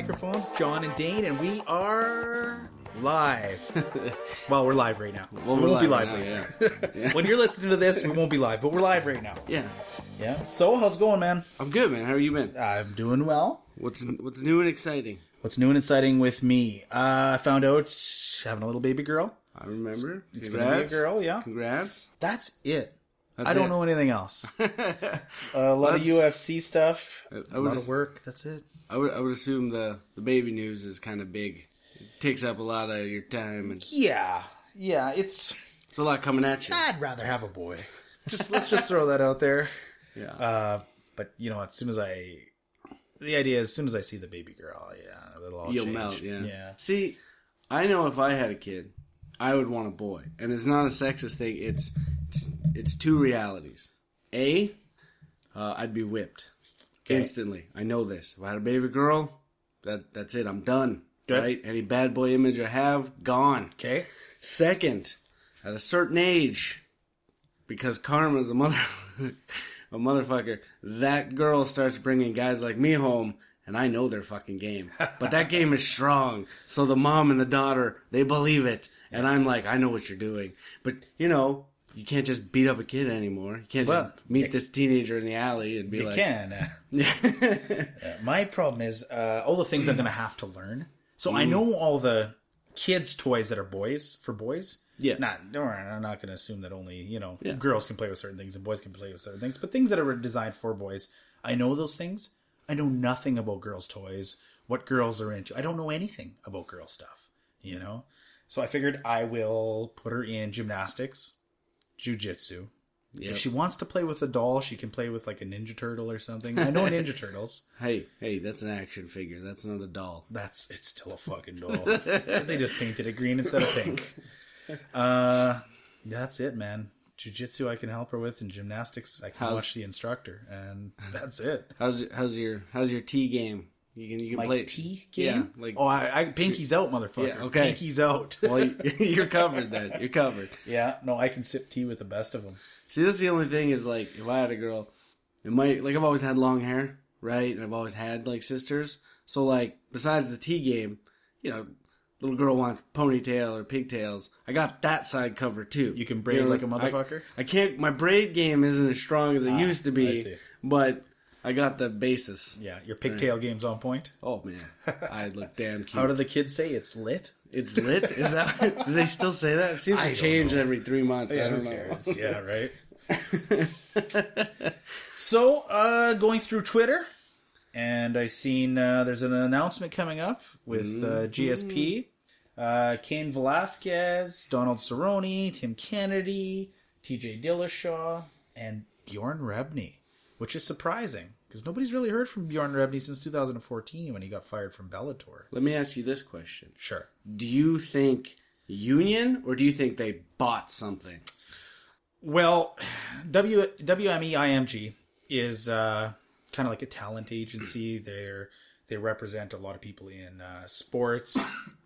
microphones, John and Dane, and we are live. well, we're live right now. Well, we won't be live live right later. Yeah. when you're listening to this, we won't be live, but we're live right now. yeah. Yeah. So, how's it going, man? I'm good, man. How are you been? I'm doing well. What's what's new and exciting? What's new and exciting with me? Uh, I found out having a little baby girl. I remember. It's gonna be a girl, yeah. Congrats. That's it. That's I don't it. know anything else. a lot of UFC stuff. I A would lot just- of work. That's it. I would I would assume the the baby news is kind of big. It takes up a lot of your time, and Yeah. Yeah. It's. it's a lot coming at you. I'd rather have a boy. Just let's just throw that out there. Yeah. Uh, but you know, as soon as I, the idea is, as soon as I see the baby girl, yeah, that'll all You'll change. melt. Yeah. yeah. See, I know if I had a kid, I would want a boy, and it's not a sexist thing. It's it's, it's two realities. A, uh, I'd be whipped Okay. instantly. I know this. If I had a baby girl, that that's it. I'm done. Right? Any bad boy image I have, gone. Okay. Second, at a certain age, because karma's a mother, a motherfucker. That girl starts bringing guys like me home, and I know their fucking game. But that game is strong, so the mom and the daughter they believe it, and I'm like, I know what you're doing. But you know, you can't just beat up a kid anymore. You can't Well, just meet you- this teenager in the alley and be You like, "You can. Uh, yeah, my problem is uh, all the things I'm going to have to learn. So Mm. I know all the kids' toys that are boys for boys. Yeah. Not, I'm not going to assume that only you know Yeah. girls can play with certain things and boys can play with certain things, but things that are designed for boys, I know those things. I know nothing about girls' toys, what girls are into. I don't know anything about girl stuff. You know, so I figured I will put her in gymnastics, jujitsu. Yep. If she wants to play with a doll, she can play with like a Ninja Turtle or something. I know Ninja Turtles. hey, hey, that's an action figure. That's not a doll. That's it's still a fucking doll. they just painted it green instead of pink. Uh, that's it, man. Jiu-jitsu I can help her with, and gymnastics I can How's- watch the instructor, and that's it. How's how's your how's your T game? You can you can My play T Yeah, game. like oh, I, I pinky's out, motherfucker. Yeah, okay. pinky's out. well, you- you're covered then. You're covered. yeah, no, I can sip tea with the best of them. See, that's the only thing is like if I had a girl, it might like I've always had long hair, right? And I've always had like sisters. So like besides the T game, you know, little girl wants ponytail or pigtails. I got that side covered too. You can braid know, like a motherfucker? I, can't. My braid game isn't as strong as it ah, used to I be, but I got the basis. Yeah, your pigtail game's on point. Oh man, I look damn cute. How do the kids say it's lit? It's lit. Is that? do they still say that? It seems I to change know. every three months. I don't know. yeah, right. so, uh, going through Twitter, and I seen uh, there's an announcement coming up with uh, GSP. Uh, Cain Velasquez, Donald Cerrone, Tim Kennedy, TJ Dillashaw, and Bjorn Rebney, which is surprising because nobody's really heard from Bjorn Rebney since 2014 when he got fired from Bellator. Let me ask you this question: Sure. Do you think union, or do you think they bought something? Well, W WME IMG is uh, kind of like a talent agency. They're they represent a lot of people in uh, sports.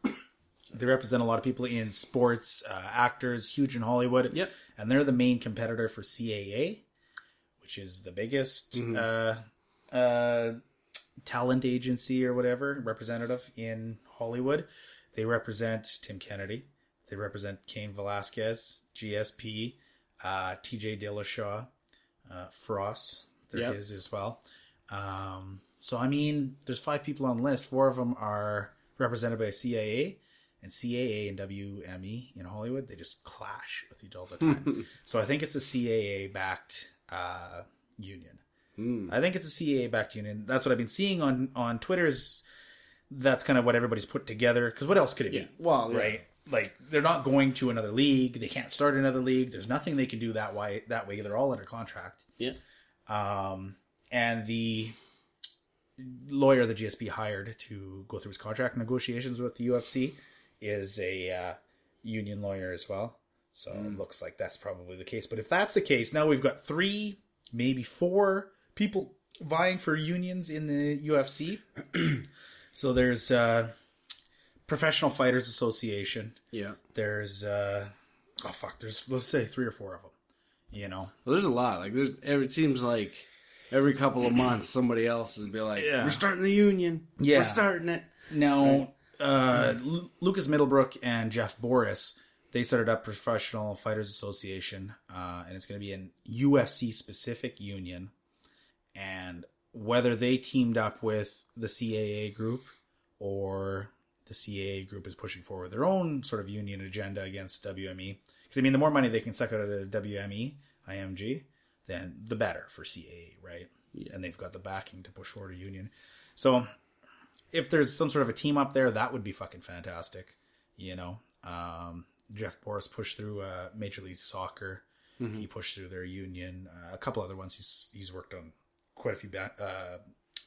they represent a lot of people in sports, uh, actors, huge in Hollywood. Yep. and they're the main competitor for CAA, which is the biggest uh, uh, talent agency or whatever representative in Hollywood. They represent Tim Kennedy. They represent Cain Velasquez, GSP, uh, TJ Dillashaw, uh, Frost. There Yep. is as well. Um, so I mean, there's five people on the list. Four of them are represented by CAA, and CAA and WME in Hollywood they just clash with each all the time. so I think it's a CAA backed uh, union. I think it's a CAA backed union. That's what I've been seeing on on Twitter's. That's kind of what everybody's put together. Because what else could it Yeah. be? Well, yeah. right? Like they're not going to another league. They can't start another league. There's nothing they can do that way. That way, they're all under contract. Yeah. Um, and the lawyer the GSP hired to go through his contract negotiations with the UFC is a uh, union lawyer as well. So it looks like that's probably the case. But if that's the case, now we've got three, maybe four people vying for unions in the UFC. so there's uh, Professional Fighters Association. Yeah. There's uh, oh fuck, there's let's say three or four of them. You know, Well, there's a lot. Like there's. It seems like Every couple of months, somebody else is be like, Yeah. "We're starting the union. Yeah. We're starting it." Now, uh, Lu- Lucas Middlebrook and Jeff Borris, they started up Professional Fighters Association, uh, and it's going to be an UFC specific union. And whether they teamed up with the CAA group or the CAA group is pushing forward their own sort of union agenda against WME. Because I mean, the more money they can suck out of WME, IMG, then the better for CAA, right? And they've got the backing to push forward a union. So if there's some sort of a team up there, that would be fucking fantastic. You know, um, Jeff Borris pushed through uh, Major League Soccer. He pushed through their union. Uh, a couple other ones he's he's worked on quite a few, ba- uh,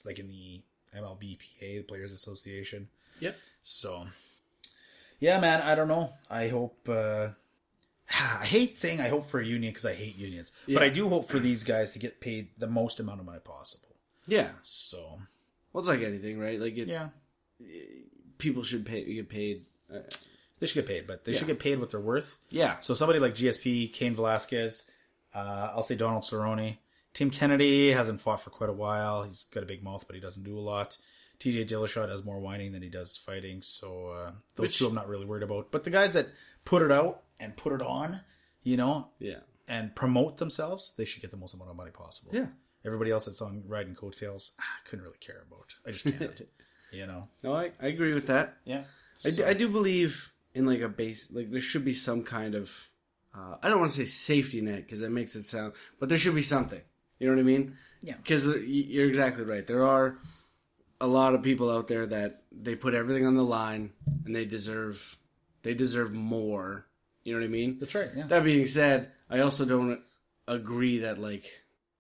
like in the MLBPA, the Players Association. Yep. So, yeah, man, I don't know. I hope. Uh, I hate saying I hope for a union because I hate unions, but I do hope for these guys to get paid the most amount of money possible. Yeah. So, Well, it's like anything, right? Like, it, yeah, people should pay get paid. Uh, they should get paid, but they should get paid what they're worth. yeah. So somebody like GSP, Cain Velasquez, uh, I'll say Donald Cerrone. Tim Kennedy hasn't fought for quite a while. He's got a big mouth, but he doesn't do a lot. TJ Dillashaw does more whining than he does fighting, so uh, those Which- two I'm not really worried about. But the guys that put it out and put it on, you know, Yeah. and promote themselves, they should get the most amount of money possible. Yeah. Everybody else that's on riding coattails, ah, I couldn't really care about. I just can't. you know. No, I, I agree with that. Yeah. I, do, I do believe in like a base, like there should be some kind of, uh, I don't want to say safety net because that makes it sound, but there should be something. You know what I mean? Yeah. Because you're exactly right. There are a lot of people out there that they put everything on the line and they deserve, they deserve more. You know what I mean? That's right. Yeah. That being said, I also don't agree that like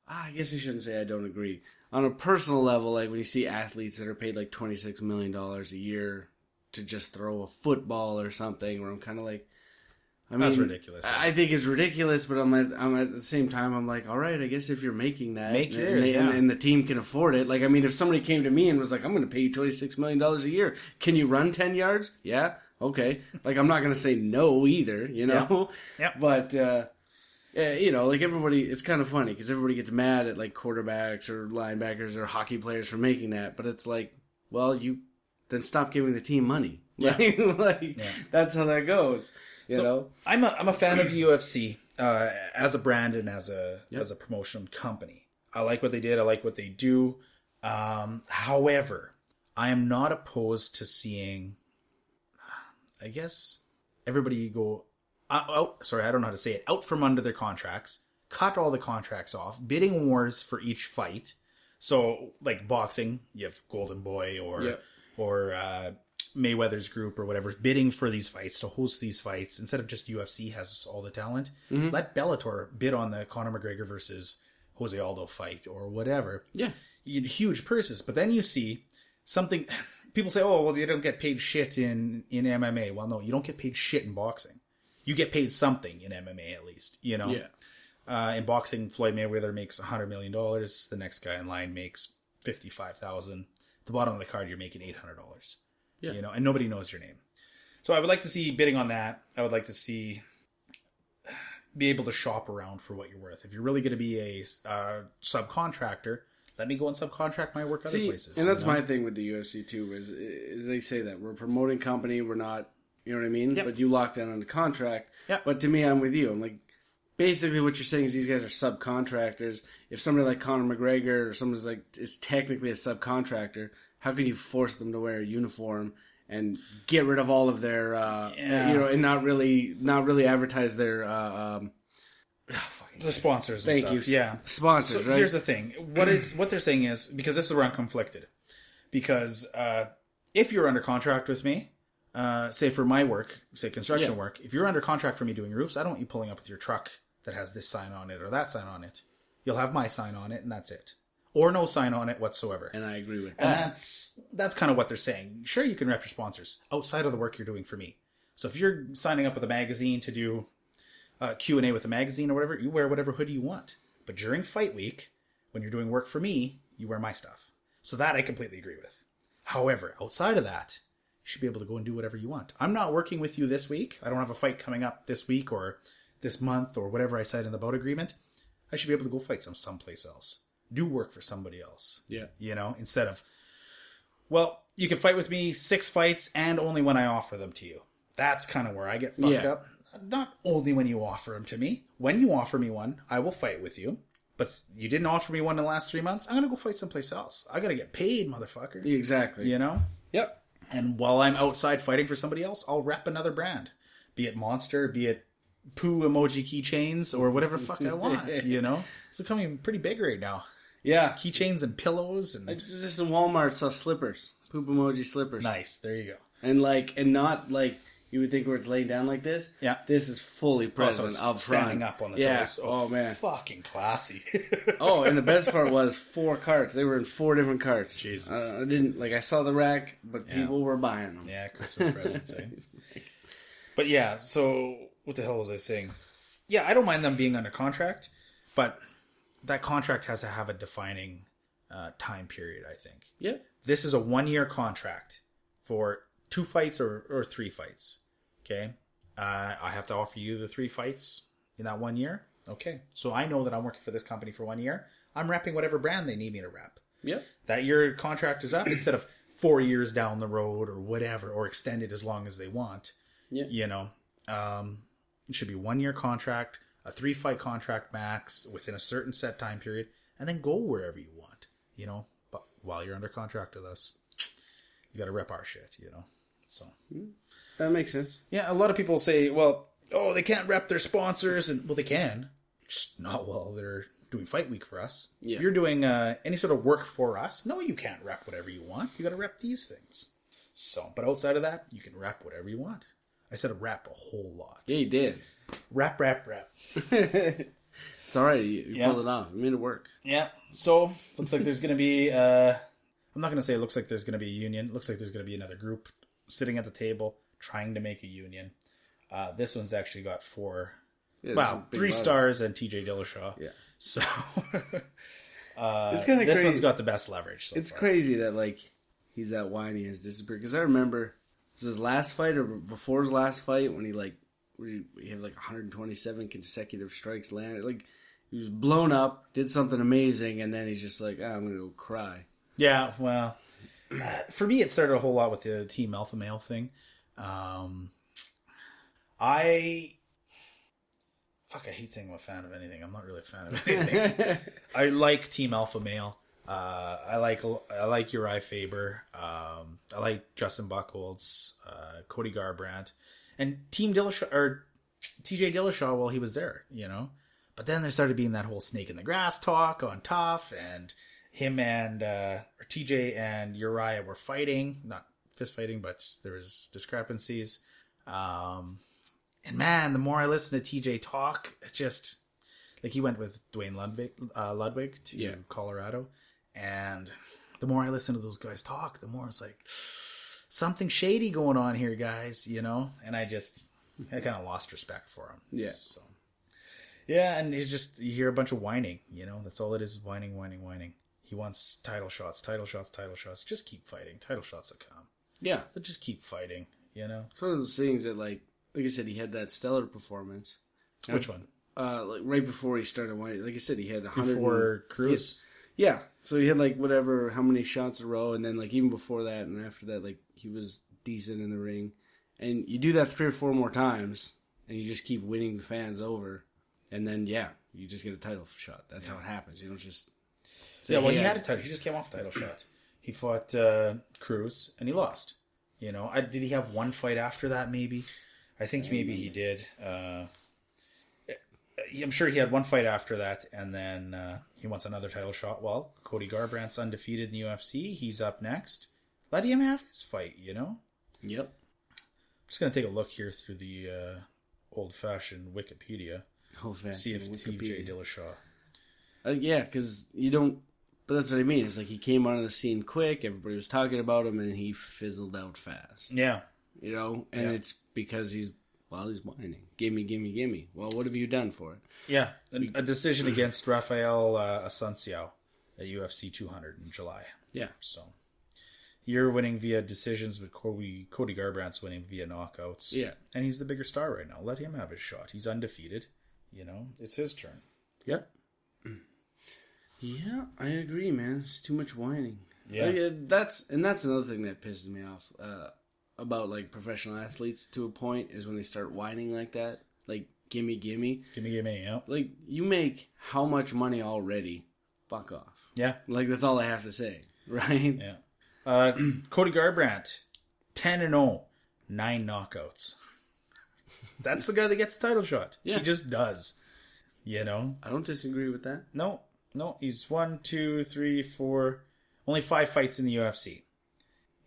ah, I guess I shouldn't say I don't agree. On a personal level, like when you see athletes that are paid like twenty six million dollars a year to just throw a football or something, where I'm kind of like, I mean, That's ridiculous. I think it's ridiculous, but I'm at, I'm at the same time I'm like, all right, I guess if you're making that, Make and, yours, and, yeah. and the team can afford it. Like, I mean, if somebody came to me and was like, I'm going to pay you twenty six million dollars a year, can you run ten yards? Yeah, okay. Like, I'm not going to say no either, you know. Yeah. But uh, yeah, you know, like everybody, it's kind of funny because everybody gets mad at like quarterbacks or linebackers or hockey players for making that, but it's like, well, you then stop giving the team money. Yeah. Like, like, that's how that goes. You So- know. I'm a I'm a fan of the UFC uh, as a brand and as a as a promotion company. I like what they did. I like what they do. Um, however, I am not opposed to seeing. I guess everybody go uh, out. Sorry, I don't know how to say it. Out from under their contracts, cut all the contracts off. Bidding wars for each fight. So, like boxing, you have Golden Boy or Yep. Or uh, Mayweather's group or whatever bidding for these fights to host these fights instead of just UFC has all the talent. Let Bellator bid on the Conor McGregor versus Jose Aldo fight or whatever. Yeah. Huge purses, but then you see something. People say, "Oh, well, they don't get paid shit in in MMA." Well, no, you don't get paid shit in boxing. You get paid something in MMA at least. You know. Yeah. Uh, in boxing, Floyd Mayweather makes hundred million dollars. The next guy in line makes fifty five thousand. The bottom of the card, you're making eight hundred dollars. Yeah. You know, and nobody knows your name. So I would like to see bidding on that. I would like to see be able to shop around for what you're worth. If you're really going to be a uh, subcontractor, let me go and subcontract my work other places. and you that's know? my thing with the UFC too. Is is they say that we're a promoting company, we're not. You know what I mean? Yep. But you lock down on the contract. Yep. But to me, I'm with you. I'm like, basically, what you're saying is these guys are subcontractors. If somebody like Conor McGregor or someone's like is technically a subcontractor, how can you force them to wear a uniform and get rid of all of their, uh, Yeah. you know, and not really, not really advertise their, uh, um, the sponsors. And Thank stuff. you. Yeah, Sponsors, So right? here's the thing: what is what they're saying is because this is where I'm conflicted. Because uh, if you're under contract with me, uh, say for my work, say construction Yeah. work, if you're under contract for me doing roofs, I don't want you pulling up with your truck that has this sign on it or that sign on it. You'll have my sign on it, and that's it, or no sign on it whatsoever. and I agree with And that. that's that's kind of what they're saying. Sure, you can rep your sponsors outside of the work you're doing for me. So if you're signing up with a magazine to do uh, Q and A with a magazine or whatever, you wear whatever hoodie you want. But during fight week, when you're doing work for me, you wear my stuff. So that I completely agree with. However, outside of that, you should be able to go and do whatever you want. I'm not working with you this week. I don't have a fight coming up this week or this month or whatever I said in the boat agreement. I should be able to go fight some someplace else. do work for somebody else. Yeah. You know, instead of, well, you can fight with me six fights and only when I offer them to you. That's kind of where I get fucked Yeah. up. Not only when you offer them to me. When you offer me one, I will fight with you. But you didn't offer me one in the last three months. I'm gonna go fight someplace else. I gotta get paid, motherfucker. Exactly. You know. Yep. And while I'm outside fighting for somebody else, I'll rep another brand, be it Monster, be it poo emoji keychains, or whatever the fuck I want. you know, it's becoming pretty big right now. Yeah. Keychains and pillows and I just just in Walmart saw slippers, poop emoji slippers. nice. There you go. And like, and not like you would think where it's laying down like this. Yeah. This is fully Oh, so present it's up standing front. up on the yeah. toes. Oh, man. fucking classy. Oh, and the best part was four carts. They were in four different carts. Jesus. Uh, I didn't like. I saw the rack, but people were buying them. Yeah, Christmas presents. eh? But yeah, so what the hell was I saying? Yeah, I don't mind them being under contract, but that contract has to have a defining uh, time period. I think Yeah. this is a one-year contract for two fights or, or three fights. Okay, uh, I have to offer you the three fights in that one year. Okay, so I know that I'm working for this company for one year. I'm repping whatever brand they need me to rep Yeah. that your contract is up instead of four years down the road or whatever, or extended as long as they want. Yeah. You know, um, it should be one year contract, a three fight contract max within a certain set time period, and then go wherever you want. You know, but while you're under contract with us, you got to rep our shit. You know, so That makes sense. yeah, a lot of people say, well, oh, they can't rep their sponsors, and well, they can, just not while they're doing Fight Week for us. Yeah. If you're doing uh, any sort of work for us, no, you can't rep whatever you want. You got to rep these things. So, but outside of that, you can rep whatever you want. I said rap a whole lot. Yeah, you did. Rap, rap, rap. It's all right. You, you Yeah. pulled it off. You made it work. Yeah. So looks like there's going to be. Uh, I'm not going to say it looks like there's going to be a union. It looks like there's going to be another group sitting at the table trying to make a union. Uh, this one's actually got four Yeah, Wow, three letters. stars and TJ Dillashaw. Yeah. So uh, It's kinda this crazy. one's got the best leverage. So It's far. crazy that like he's that whiny has disappeared. Because I remember was his last fight or before his last fight when he like he had like 127 consecutive strikes landed. Like he was blown up, did something amazing, and then he's just like, ah, I'm gonna go cry. Yeah, well, for me, it started a whole lot with the Team Alpha Male thing. Um, I fuck, I hate saying I'm a fan of anything. I'm not really a fan of anything. I like Team Alpha Male. Uh, I like I like Uriah Faber. Um, I like Justin Buchholz, uh, Cody Garbrandt, and Team Dillashaw or TJ Dillashaw while he was there. You know, but then there started being that whole snake in the grass talk on Tough, and him and uh, or TJ and Uriah were fighting, not fist fighting, but there was discrepancies. Um, and man, the more I listen to TJ talk, it just like he went with Duane Ludwig, uh, Ludwig to Yeah. Colorado, and the more I listen to those guys talk, the more it's like something shady going on here, guys. You know, and I just I kind of lost respect for him. Yeah. So yeah, and he's just you hear a bunch of whining. You know, that's all it is: whining, whining, whining. He wants title shots, title shots, title shots. Just keep fighting. Title shots will come. yeah, But just keep fighting. You know, it's one of those things that like like I said, he had that stellar performance. which one? Uh, like right before he started whining. Like I said, he had 100 Before Cruz. Yeah. So he had like whatever, how many shots a row, and then like even before that and after that, like he was decent in the ring. And you do that three or four more times, and you just keep winning the fans over, and then yeah, you just get a title shot. That's how it happens. You don't just say, Yeah, well, he "Hey, had a title. He just came off title shot. He fought uh, Cruz and he lost. You know, I, did he have one fight after that? Maybe. I think maybe he did. Uh, I'm sure he had one fight after that, and then uh, he wants another title shot. Well, Cody Garbrandt's undefeated in the UFC. He's up next. Let him have his fight. You know. Yep. I'm just gonna take a look here through the uh, old-fashioned Wikipedia. Oh, fan. See if Wikipedia. TJ Dillashaw. Uh, yeah, because you don't. But that's what I mean. It's like he came onto the scene quick. Everybody was talking about him, and he fizzled out fast. Yeah. You know, and Yeah. it's because he's well, he's whining. Gimme, gimme, gimme. Well, what have you done for it? Yeah, a, a decision against Rafael uh, Assunção at UFC 200 in July. Yeah. So you're winning via decisions, but Cody Cody Garbrandt's winning via knockouts. Yeah. and he's the bigger star right now. Let him have his shot. He's undefeated. You know, it's his turn. Yep. Yeah, I agree, man. It's too much whining. Yeah. Like, uh, that's and that's another thing that pisses me off uh, about like professional athletes to a point is when they start whining like that, like gimme, gimme. Gimme, gimme, yeah. Like you make how much money already? Fuck off. Yeah, Like that's all I have to say, right? yeah. Uh, Cody Garbrandt, 10 and 0, nine knockouts. That's the guy that gets the title shot. Yeah. He just does. You know? I don't disagree with that. No, no. He's one, two, three, four, only five fights in the UFC.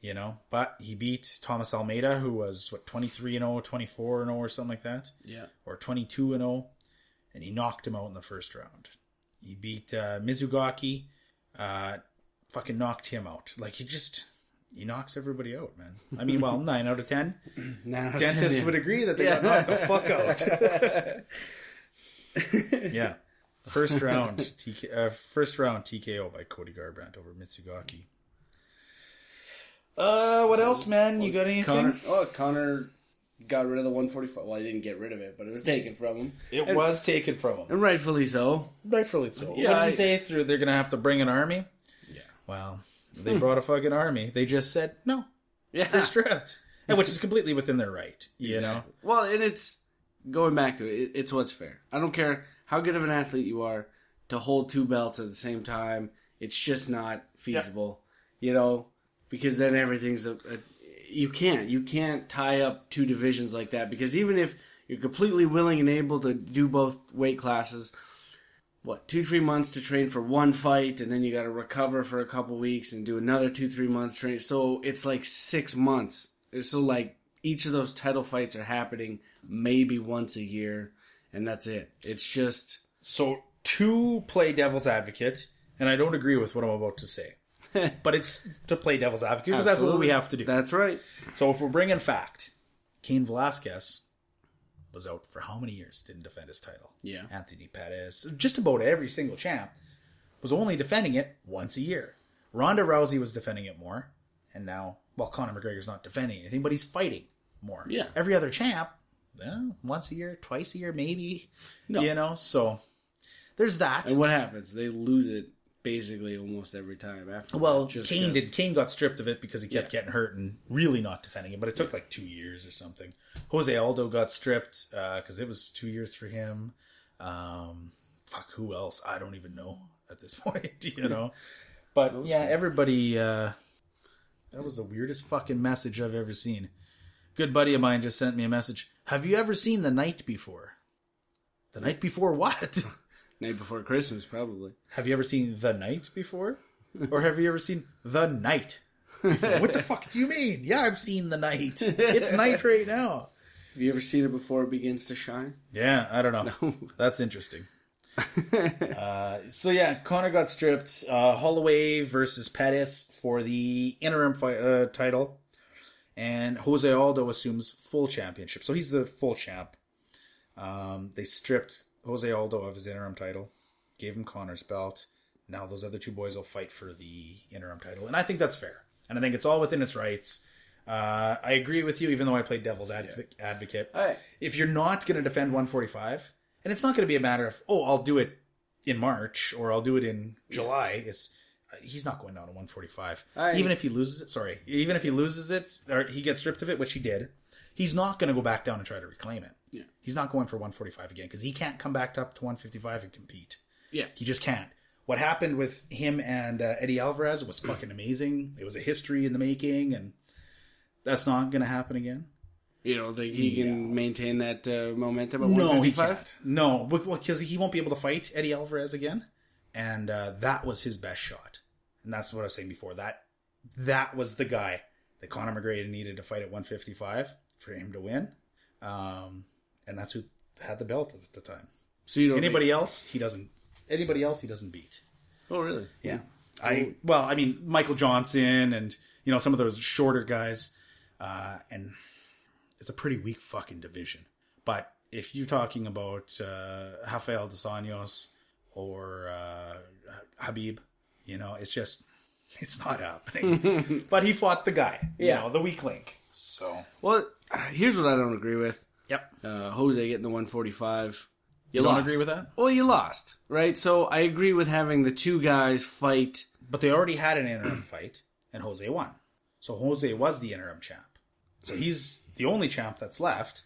You know? But he beat Thomas Almeida, who was, what, 23 and 0, 24 and 0, or something like that? Yeah. or 22 and 0, and he knocked him out in the first round. He beat uh, Mizugaki, uh, fucking knocked him out. Like he just he knocks everybody out, man. I mean, well, nine out of ten. Now Dentists would agree that they got knocked the fuck out. yeah, first round, TK, uh, first round TKO by Cody Garbrandt over Mizugaki. Uh, what else, man? You got anything? Conor. Oh, Conor got rid of the 145. Well, he didn't get rid of it, but it was taken from him, It was taken from him. and rightfully so. Rightfully so. Yeah, what did I- you say? Through they're gonna have to bring an army. Yeah. Well, they brought a fucking army. They just said no, Yeah. they're stripped, and which is completely within their right. You know, Well, and it's going back to it, it. It's what's fair. I don't care how good of an athlete you are to hold two belts at the same time. It's just not feasible, you know, because then everything's a, a. You can't. You can't tie up two divisions like that because even if you're completely willing and able to do both weight classes, what two three months to train for one fight and then you got to recover for a couple weeks and do another two three months training so it's like six months so like each of those title fights are happening maybe once a year and that's it it's just so to play devil's advocate, and I don't agree with what I'm about to say, but it's to play devil's advocate because that's what we have to do. that's right So if we're bringing fact, Cain Velasquez was out for how many years? Didn't defend his title. Yeah. Anthony Pettis, just about every single champ, was only defending it once a year. Ronda Rousey was defending it more, and now, well, Conor McGregor's not defending anything, but he's fighting more. Yeah. Every other champ, eh, once a year, twice a year, maybe. No. You know, so there's that. and what happens they lose it basically almost every time after Well, just Cain 'cause- did. Cain got stripped of it because he kept Yeah. getting hurt and really not defending it. But it took like two years or something. Jose Aldo got stripped because it was two years for him. Um, fuck, who else? I don't even know at this point. You know, but yeah, everybody. Uh, that was the weirdest fucking message I've ever seen. Good buddy of mine just sent me a message. Have you ever seen the night before? The night before what? night before christmas probably Have you ever seen The Night before? Or have you ever seen The Night before? What the fuck do you mean? Yeah, I've seen The Night. It's night right now. have you ever seen it before it begins to shine Yeah, I don't know. That's interesting. uh, so yeah, Conor got stripped. Uh, Holloway versus Pettis for the interim fight, uh, title, and Jose Aldo assumes full championship. So he's the full champ. Um, they stripped Jose Aldo of his interim title, gave him Conor's belt. Now those other two boys will fight for the interim title, and I think that's fair. And I think it's all within its rights. Uh, I agree with you, even though I played devil's adv- advocate. Hey. If you're not going to defend 145, and it's not going to be a matter of oh, I'll do it in March or I'll do it in July. It's uh, he's not going down to 145. I- even if he loses it, sorry, even if he loses it or he gets stripped of it, which he did, he's not going to go back down and try to reclaim it. Yeah. He's not going for 145 again because he can't come back up to 155 and compete. yeah He just can't. What happened with him and uh, Eddie Alvarez was fucking amazing. It was a history in the making, and that's not going to happen again. you know think he can maintain that uh, momentum at No, he can't. No, because he won't be able to fight Eddie Alvarez again, and uh, that was his best shot. And that's what I was saying before. That that was the guy that Conor McGregor needed to fight at 155 for him to win, um, and that's who had the belt at the time. so you don't Anybody else, he doesn't. Anybody else, he doesn't beat. oh really Yeah. I well, I mean Michael Johnson and you know some of those shorter guys, uh, and it's a pretty weak fucking division. But if you're talking about uh, Rafael dos Anjos or uh, Khabib, you know, it's just it's not happening. but he fought the guy, you Yeah. know, the weak link. So Well, here's what I don't agree with. Yep, Uh, Jose getting the 145. You don't agree with that? Well, you lost, right? So I agree with having the two guys fight. But they already had an interim fight, and Jose won. So Jose was the interim champ. So he's the only champ that's left.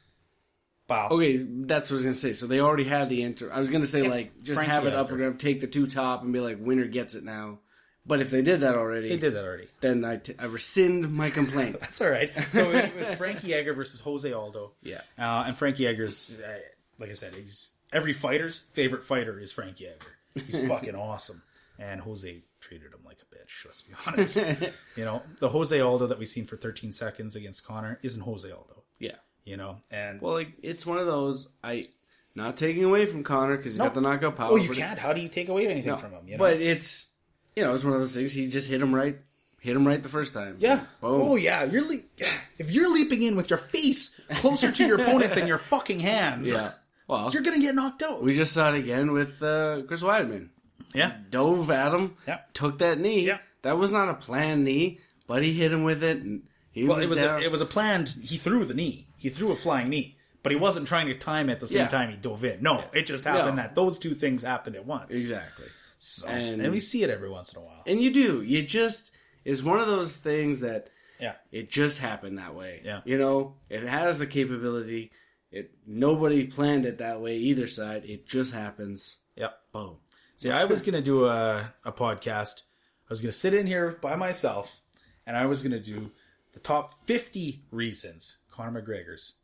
Wow. Okay, that's what I was gonna say. So they already had the inter. I was gonna say like just Frankie have it up Edgar. for grab, take the two top, and be like winner gets it now. But if they did that already, They did that already. then I, t- I rescind my complaint. That's all right. So it was Frankie Edgar versus Jose Aldo. Yeah. Uh, and Frankie Edgar's, uh, like I said, he's every fighter's favorite fighter is Frankie Edgar. He's fucking awesome. And Jose treated him like a bitch, let's be honest. you know, the Jose Aldo that we've seen for 13 seconds against Conor isn't Jose Aldo, yeah. you know? And, Well, like it's one of those. I not taking away from Conor because he No. got the knockout power. oh, you can't. How do you take away anything No, from him? You know? But it's you know it's one of those things. He just hit him right, hit him right the first time. Yeah. Boom. Oh yeah. You're le- if you're leaping in with your face closer to your opponent than your fucking hands, yeah. Well, you're gonna get knocked out. we just saw it again with uh, Chris Weidman. yeah. Dove at him. Yeah. Took that knee. Yeah. That was not a planned knee, but he hit him with it. And he Well, was it was down. a, it was a planned. He threw the knee. He threw a flying knee, but he wasn't trying to time it at the same Yeah. time he dove in. No, it just happened No. that those two things happened at once. exactly. So, And- and, we see it every once in a while. And you do. You just is one of those things that Yeah. it just happened that way. Yeah. You know, it has the capability. It nobody planned it that way either side. It just happens. Yep. Boom. See, I was gonna do a a podcast. I was gonna sit in here by myself, and I was gonna do the top fifty reasons Conor McGregor's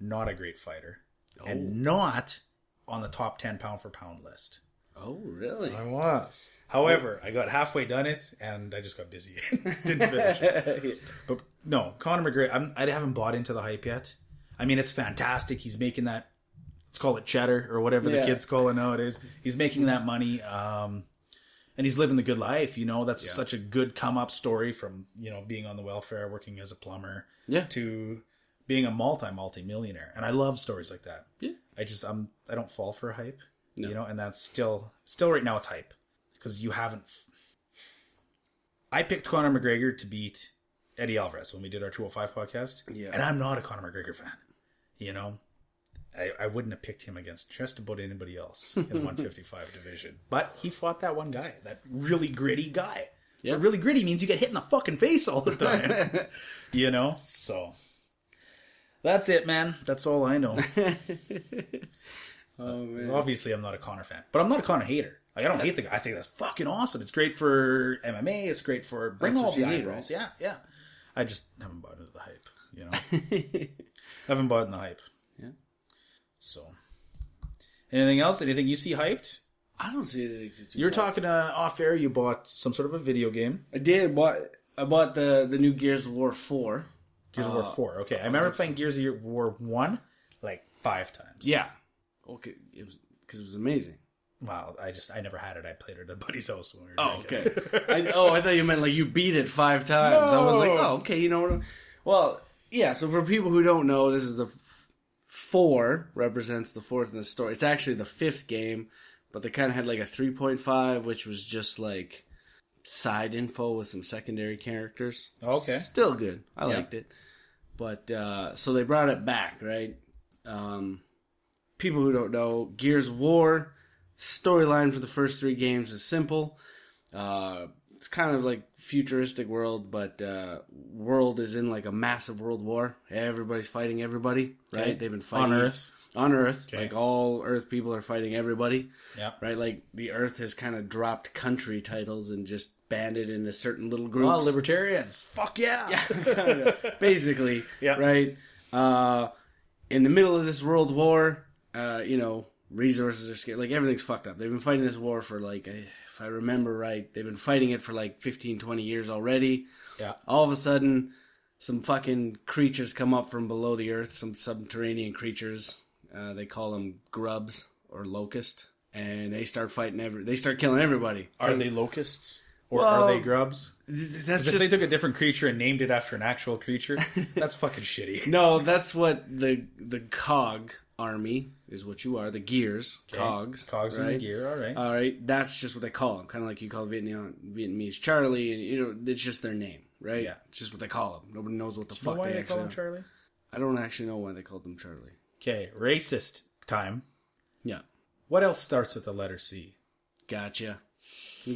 not a great fighter, and oh. not on the top ten pound for pound list. Oh, really? I was. However, I got halfway done it, and I just got busy. Didn't finish it. But no, Conor McGregor. I'm, I haven't bought into the hype yet. I mean, it's fantastic. He's making that. Let's call it cheddar or whatever Yeah. the kids call it nowadays. He's making that money, um, and he's living the good life. You know, that's such a good come up story from you know being on the welfare, working as a plumber, Yeah. to being a multi multi millionaire. And I love stories like that. Yeah. I just I'm I don't fall for hype, No. you know, and that's still still right now it's hype because you haven't. I picked Conor McGregor to beat Eddie Alvarez when we did our 205 podcast, Yeah. and I'm not a Conor McGregor fan. You know, I, I wouldn't have picked him against just about anybody else in the 155 division, but he fought that one guy, that really gritty guy. Yeah. But really gritty means you get hit in the fucking face all the time. you know, so that's it, man. That's all I know. Oh obviously, I'm not a Conor fan, but I'm not a Conor hater. Like, I don't hate the guy. I think that's fucking awesome. It's great for MMA. It's great for bring all the need, eyeballs. Yeah, yeah. I just haven't bought into the hype. You know, haven't bought in the hype. Yeah. So, anything else? Anything you see hyped? I don't see anything. You're talking uh, off air. You bought some sort of a video game, I did. Bought. I bought the the new Gears of War four. Gears of Uh, War Four. Okay, I remember playing Gears of War One like five times. Yeah. Okay. It was because it was amazing. Wow, I just I never had it. I played it at a buddy's house when we were Oh, drinking. okay. I, oh, I thought you meant like you beat it five times. I was like, oh, okay. You know what? I'm- Well, yeah. So for people who don't know, this is the f- four represents the fourth in the story. It's actually the fifth game, but they kind of had like a three point five, which was just like side info with some secondary characters. Okay. still good. I Yeah. liked it, but uh, so they brought it back, right? Um, people who don't know, Gears of War storyline for the first three games is simple. Uh, it's kind of like futuristic world, but uh, world is in like a massive world war. Everybody's fighting everybody, right? Okay. They've been fighting on Earth. On Earth, Okay. like all Earth people are fighting everybody, Yeah. right? Like the Earth has kind of dropped country titles and just banded into certain little groups. Oh, libertarians. Fuck yeah. Kinda, basically, Yeah. right? Uh, in the middle of this world war, uh, you know, resources are scarce. Like, everything's fucked up. They've been fighting this war for, like, if I remember right, they've been fighting it for, like, 15, 20 years already. Yeah. All of a sudden, some fucking creatures come up from below the earth, some subterranean creatures. Uh, they call them grubs or locust. And they start fighting every. They start killing everybody. Are they locusts or Well, are they grubs? Th- That's 'Cause if just they took a different creature and named it after an actual creature, that's fucking shitty. No, that's what the the cog army is. What you are, the gears, cogs, Cogs right? the gear. All right. All right, that's just what they call them. Kind of like you call Vietnam, Vietnamese Charlie, and you know it's just their name, right? Yeah. it's just what they call them. Nobody knows what the fuck why they they call him Charlie? I don't actually know why they called them Charlie. Okay, racist time. Yeah, What else starts with the letter C? Gotcha.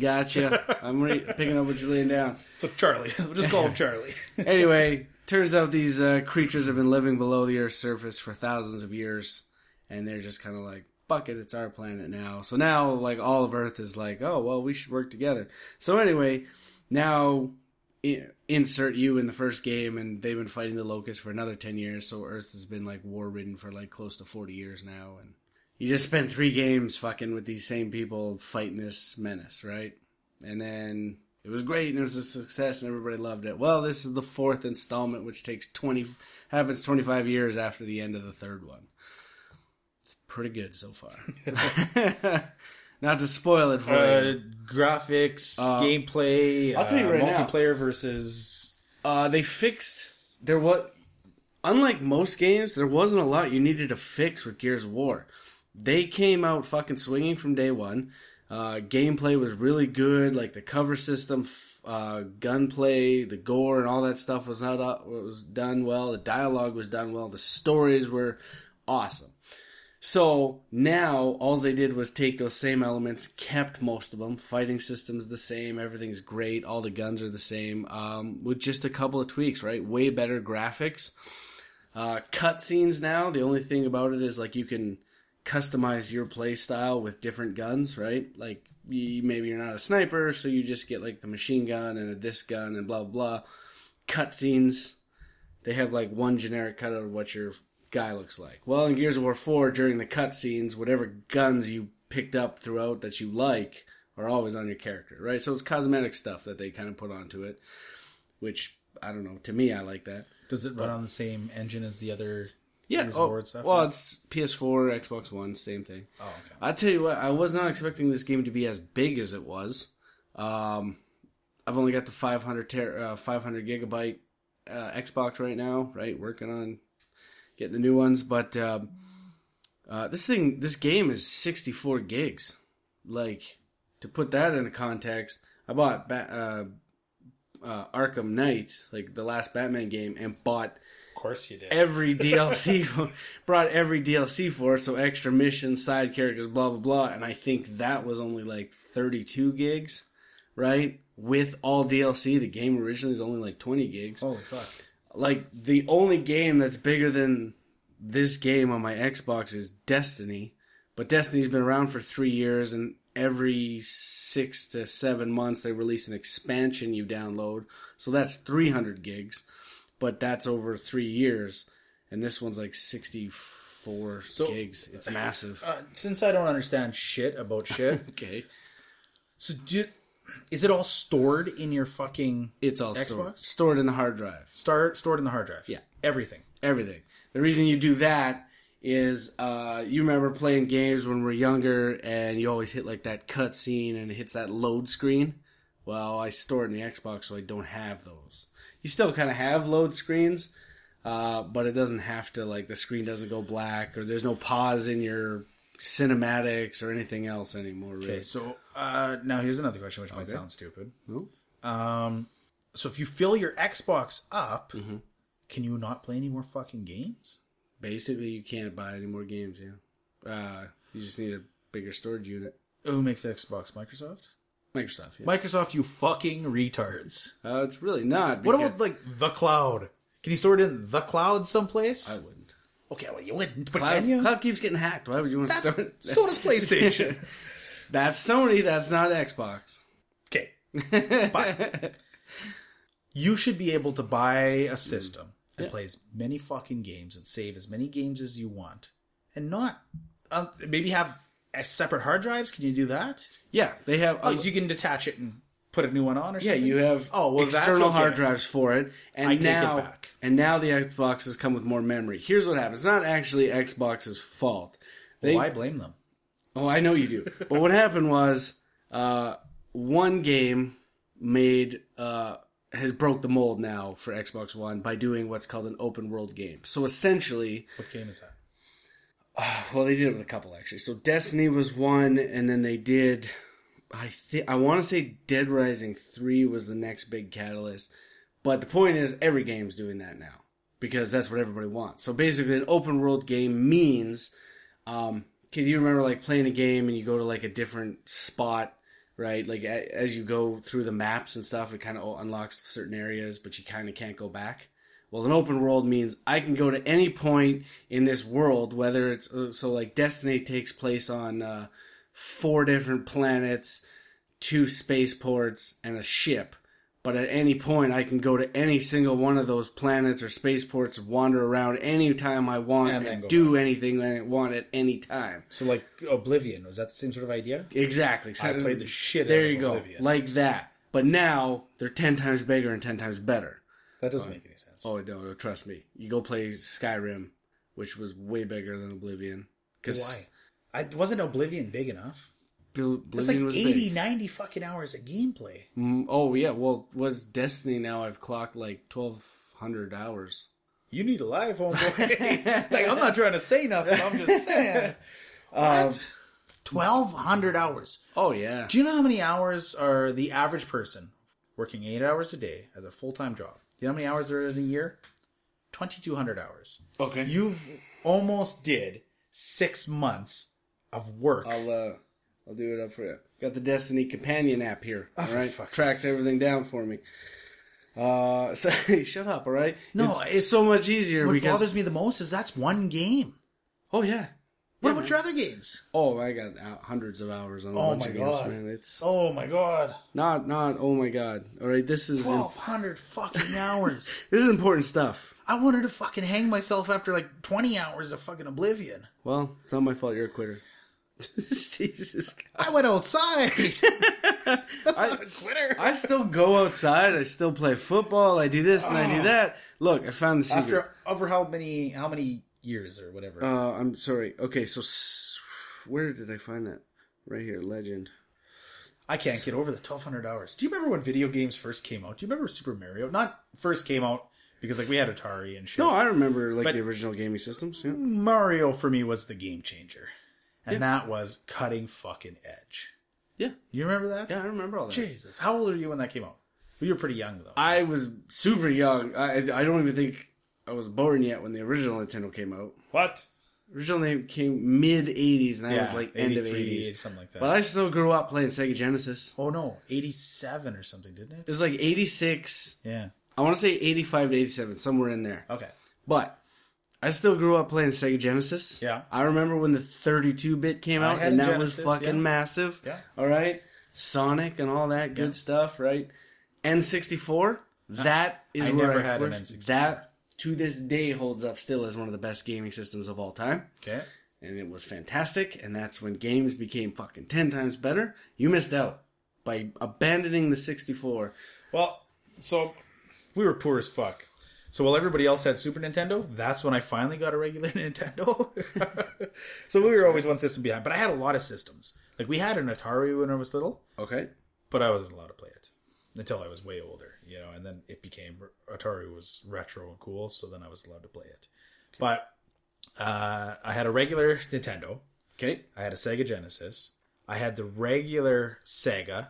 Gotcha. I'm re- picking up what you're laying down. So Charlie. We'll just call him Charlie. Anyway, turns out these uh, creatures have been living below the Earth's surface for thousands of years, and they're just kind of like, fuck it, it's our planet now. So now, like, all of Earth is like, oh, well, we should work together. So anyway, now insert you in the first game, and they've been fighting the locusts for another 10 years, so Earth has been, like, war ridden for, like, close to 40 years now, and you just spent three games fucking with these same people fighting this menace, right? And then it was great and it was a success and everybody loved it. Well, this is the fourth installment, which takes 20, happens 25 years after the end of the third one. It's pretty good so far. Not to spoil it for Uh, you. graphics, Uh, gameplay, I'll tell you uh, right now. multiplayer versus. Uh, they fixed there what unlike most games, there wasn't a lot you needed to fix with Gears of War. They came out fucking swinging from day one. Uh, gameplay was really good, like the cover system, uh, gunplay, the gore, and all that stuff was not uh, was done well. The dialogue was done well. The stories were awesome. So now all they did was take those same elements, kept most of them. Fighting systems the same, everything's great, all the guns are the same, um, with just a couple of tweaks, right? Way better graphics. Uh, cutscenes now. The only thing about it is like you can customize your play style with different guns, right? Like you, maybe you're not a sniper, so you just get like the machine gun and a disc gun and blah blah. blah. Cutscenes. They have like one generic cut of what your guy looks like. Well, in Gears of War 4, during the cutscenes, whatever guns you picked up throughout that you like are always on your character, right? So it's cosmetic stuff that they kind of put onto it, which I don't know. To me, I like that. Does it run on the same engine as the other? Yeah. Gears of Oh, War stuff, well, it's PS4, Xbox One, same thing. Oh, okay. I tell you what, I was not expecting this game to be as big as it was. Um, I've only got the 500 ter- uh, 500 gigabyte uh, Xbox right now, right? Working on getting the new ones, but um, uh, this thing, this game is 64 gigs. Like to put that into context, I bought ba- uh, uh, Arkham Knight, like the last Batman game, and bought Of course you did. every DLC for, brought every DLC for it, so extra missions, side characters, blah blah blah, and I think that was only like 32 gigs, right? With all DLC, the game originally is only like 20 gigs. Holy fuck! Like the only game that's bigger than this game on my Xbox is Destiny, but Destiny's been around for 3 years and every 6 to 7 months they release an expansion you download. So that's 300 gigs but that's over three years, and this one's like sixty-four So- gigs. It's massive. Uh, since I don't understand shit about shit, Okay, so do, is it all stored in your fucking it's all Xbox? stored in the hard drive. start stored in the hard drive? Yeah. everything. Everything. The reason you do that is uh, you remember playing games when we are younger, and you always hit like that cut scene, and it hits that load screen. Well, I store it in the Xbox, so I don't have those. You still kind of have load screens, uh, but it doesn't have to like the screen doesn't go black or there's no pause in your cinematics or anything else anymore. Really. Okay, so uh, now here's another question, which might Okay. sound stupid. Um, so if you fill your Xbox up, Mm-hmm. can you not play any more fucking games? Basically, you can't buy any more games. Yeah, uh, you just need a bigger storage unit. Who makes Xbox? Microsoft. Microsoft. Yeah. Microsoft, you fucking retards. Uh, it's really not. What about like the cloud? Can you store it in the cloud someplace? I wouldn't. Okay, well you wouldn't, but Cloud, can you? Cloud keeps getting hacked. Why would you want to That's- store so does PlayStation. That's Sony. That's not Xbox. okay, but you should be able to buy a system and Yeah. play as many fucking games and save as many games as you want, and not uh, maybe have uh, separate hard drives. Can you do that? Yeah, they have. Oh, you can detach it and put a new one on, or yeah, you have Oh, well, that's external okay. hard drives for it, and I take it now back. and now the Xboxes come with more memory. Here's what happens: it's not actually Xbox's fault. They, Why blame them? Oh, I know you do. but what happened was uh, one game made uh, has broke the mold now for Xbox One by doing what's called an open world game. So essentially, What game is that? well, they did it with a couple actually. So Destiny was one, and then they did. I think I want to say Dead Rising Three was the next big catalyst. But the point is, every game's doing that now because that's what everybody wants. So basically, an open world game means um, can you remember like playing a game and you go to like a different spot, right? Like a, as you go through the maps and stuff, it kind of unlocks certain areas, but you kind of can't go back. Well, an open world means I can go to any point in this world, whether it's uh, so like Destiny takes place on uh, four different planets, two spaceports, and a ship. But at any point, I can go to any single one of those planets or spaceports, wander around anytime I want, And and, do anything I want at any time. So like Oblivion, was that the same sort of idea? Exactly. I played the shit out There you go. Oblivion. Like that. But now they're ten times bigger and ten times better. That doesn't make any sense. Oh no, trust me. You go play Skyrim, which was way bigger than Oblivion. Because Why? I, wasn't Oblivion big enough? Oblivion It's like was 80, big. 90 fucking hours of gameplay. Mm, oh yeah, well, was Destiny now? I've clocked like twelve hundred hours. You need a live homeboy. like I'm not trying to say nothing. I'm just saying. Um, What? Twelve hundred hours. Oh yeah. Do you know how many hours are the average person working eight hours a day as a full time job? Do you know how many hours there are in a year? Twenty two hundred hours. Okay. You've almost did six months of work. I'll uh, I'll do it up for you. Got the Destiny companion app here. Oh, all for tracks sakes. everything down for me. Uh, so hey, shut up. All right. No, it's, it's- so much easier what because. bothers me the most is that's one game. oh yeah. What Yeah, about man. your other games? Oh, I got uh, hundreds of hours on a Oh bunch my of God. games, man. It's Oh my god, not not. Oh my god. All right, this is twelve hundred fucking hours. this is important stuff. I wanted to fucking hang myself after like twenty hours of fucking Oblivion. Well, it's not my fault. You're a quitter. Jesus. God. I went outside. That's not a quitter. I still go outside. I still play football. I do this and I do that. Look, I found the secret. After over how many how many years or whatever? Uh, I'm sorry. Okay, so where did I find that? Right here, legend. I can't get over the twelve hundred hours. Do you remember when video games first came out? Do you remember Super Mario? Not first came out because like we had Atari and shit. No, I remember like But- the original gaming systems. Yeah. Mario for me was the game changer, and that was cutting fucking edge. yeah, You remember that? yeah, I remember all that. Jesus, how old were you when that came out? Well, you were pretty young though. I was super young. I I don't even think I was born yet when the original Nintendo came out. what? Original name came mid '80s, and I was like end of 83, '80s. something like that. But I still grew up playing Sega Genesis. oh no, eighty-seven or something, didn't It it? was like '86. Yeah. I want to say '85 to '87, somewhere in there. Okay. But I still grew up playing Sega Genesis. Yeah. I remember when the 32-bit came out, and that Genesis, was fucking yeah. massive. Yeah. All right. Sonic and all that good stuff, right? N64. That is I where I first, N64. That to this day holds up still as one of the best gaming systems of all time. Okay. And it was fantastic, and that's when games became fucking 10 times better. You missed out by abandoning the 64. Well, so we were poor as fuck. So while everybody else had Super Nintendo, that's when I finally got a regular Nintendo. so we were always one system behind, but I had a lot of systems. Like we had an Atari when I was little, Okay. but I wasn't allowed to play it until I was way older, you know. And then it became Atari was retro and cool, so then I was allowed to play it. But uh, I had a regular Nintendo. Okay. I had a Sega Genesis. I had the regular Sega.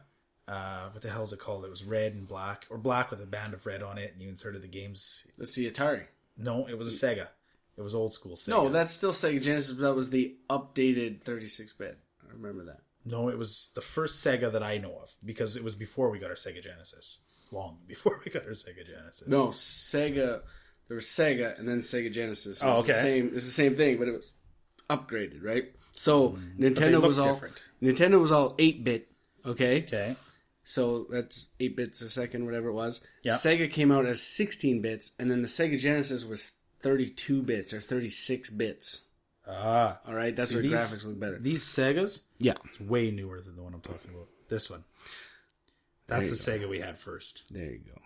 Uh, what the hell is it called? It was red and black, or black with a band of red on it, and you inserted the games. Let's see, Atari. No, it was a Sega. It was old school Sega. No, that's still Sega Genesis, but that was the updated 36 bit. I remember that. no, it was the first Sega that I know of because it was before we got our Sega Genesis. Long before we got our Sega Genesis. No, Sega. There was Sega and then Sega Genesis. Oh, the okay. same. It's the same thing, but it was upgraded, right? So Mm, Nintendo was all different. Nintendo was all eight bit. Okay, Okay. So that's eight bits a second, whatever it was. Yeah. Sega came out as sixteen bits, and then the Sega Genesis was thirty-two bits or thirty-six bits. Ah, All right, that's See, where these- graphics look better. these Segas, Yeah, it's way newer than the one I'm talking about. This one. That's the Sega we had first. there you go.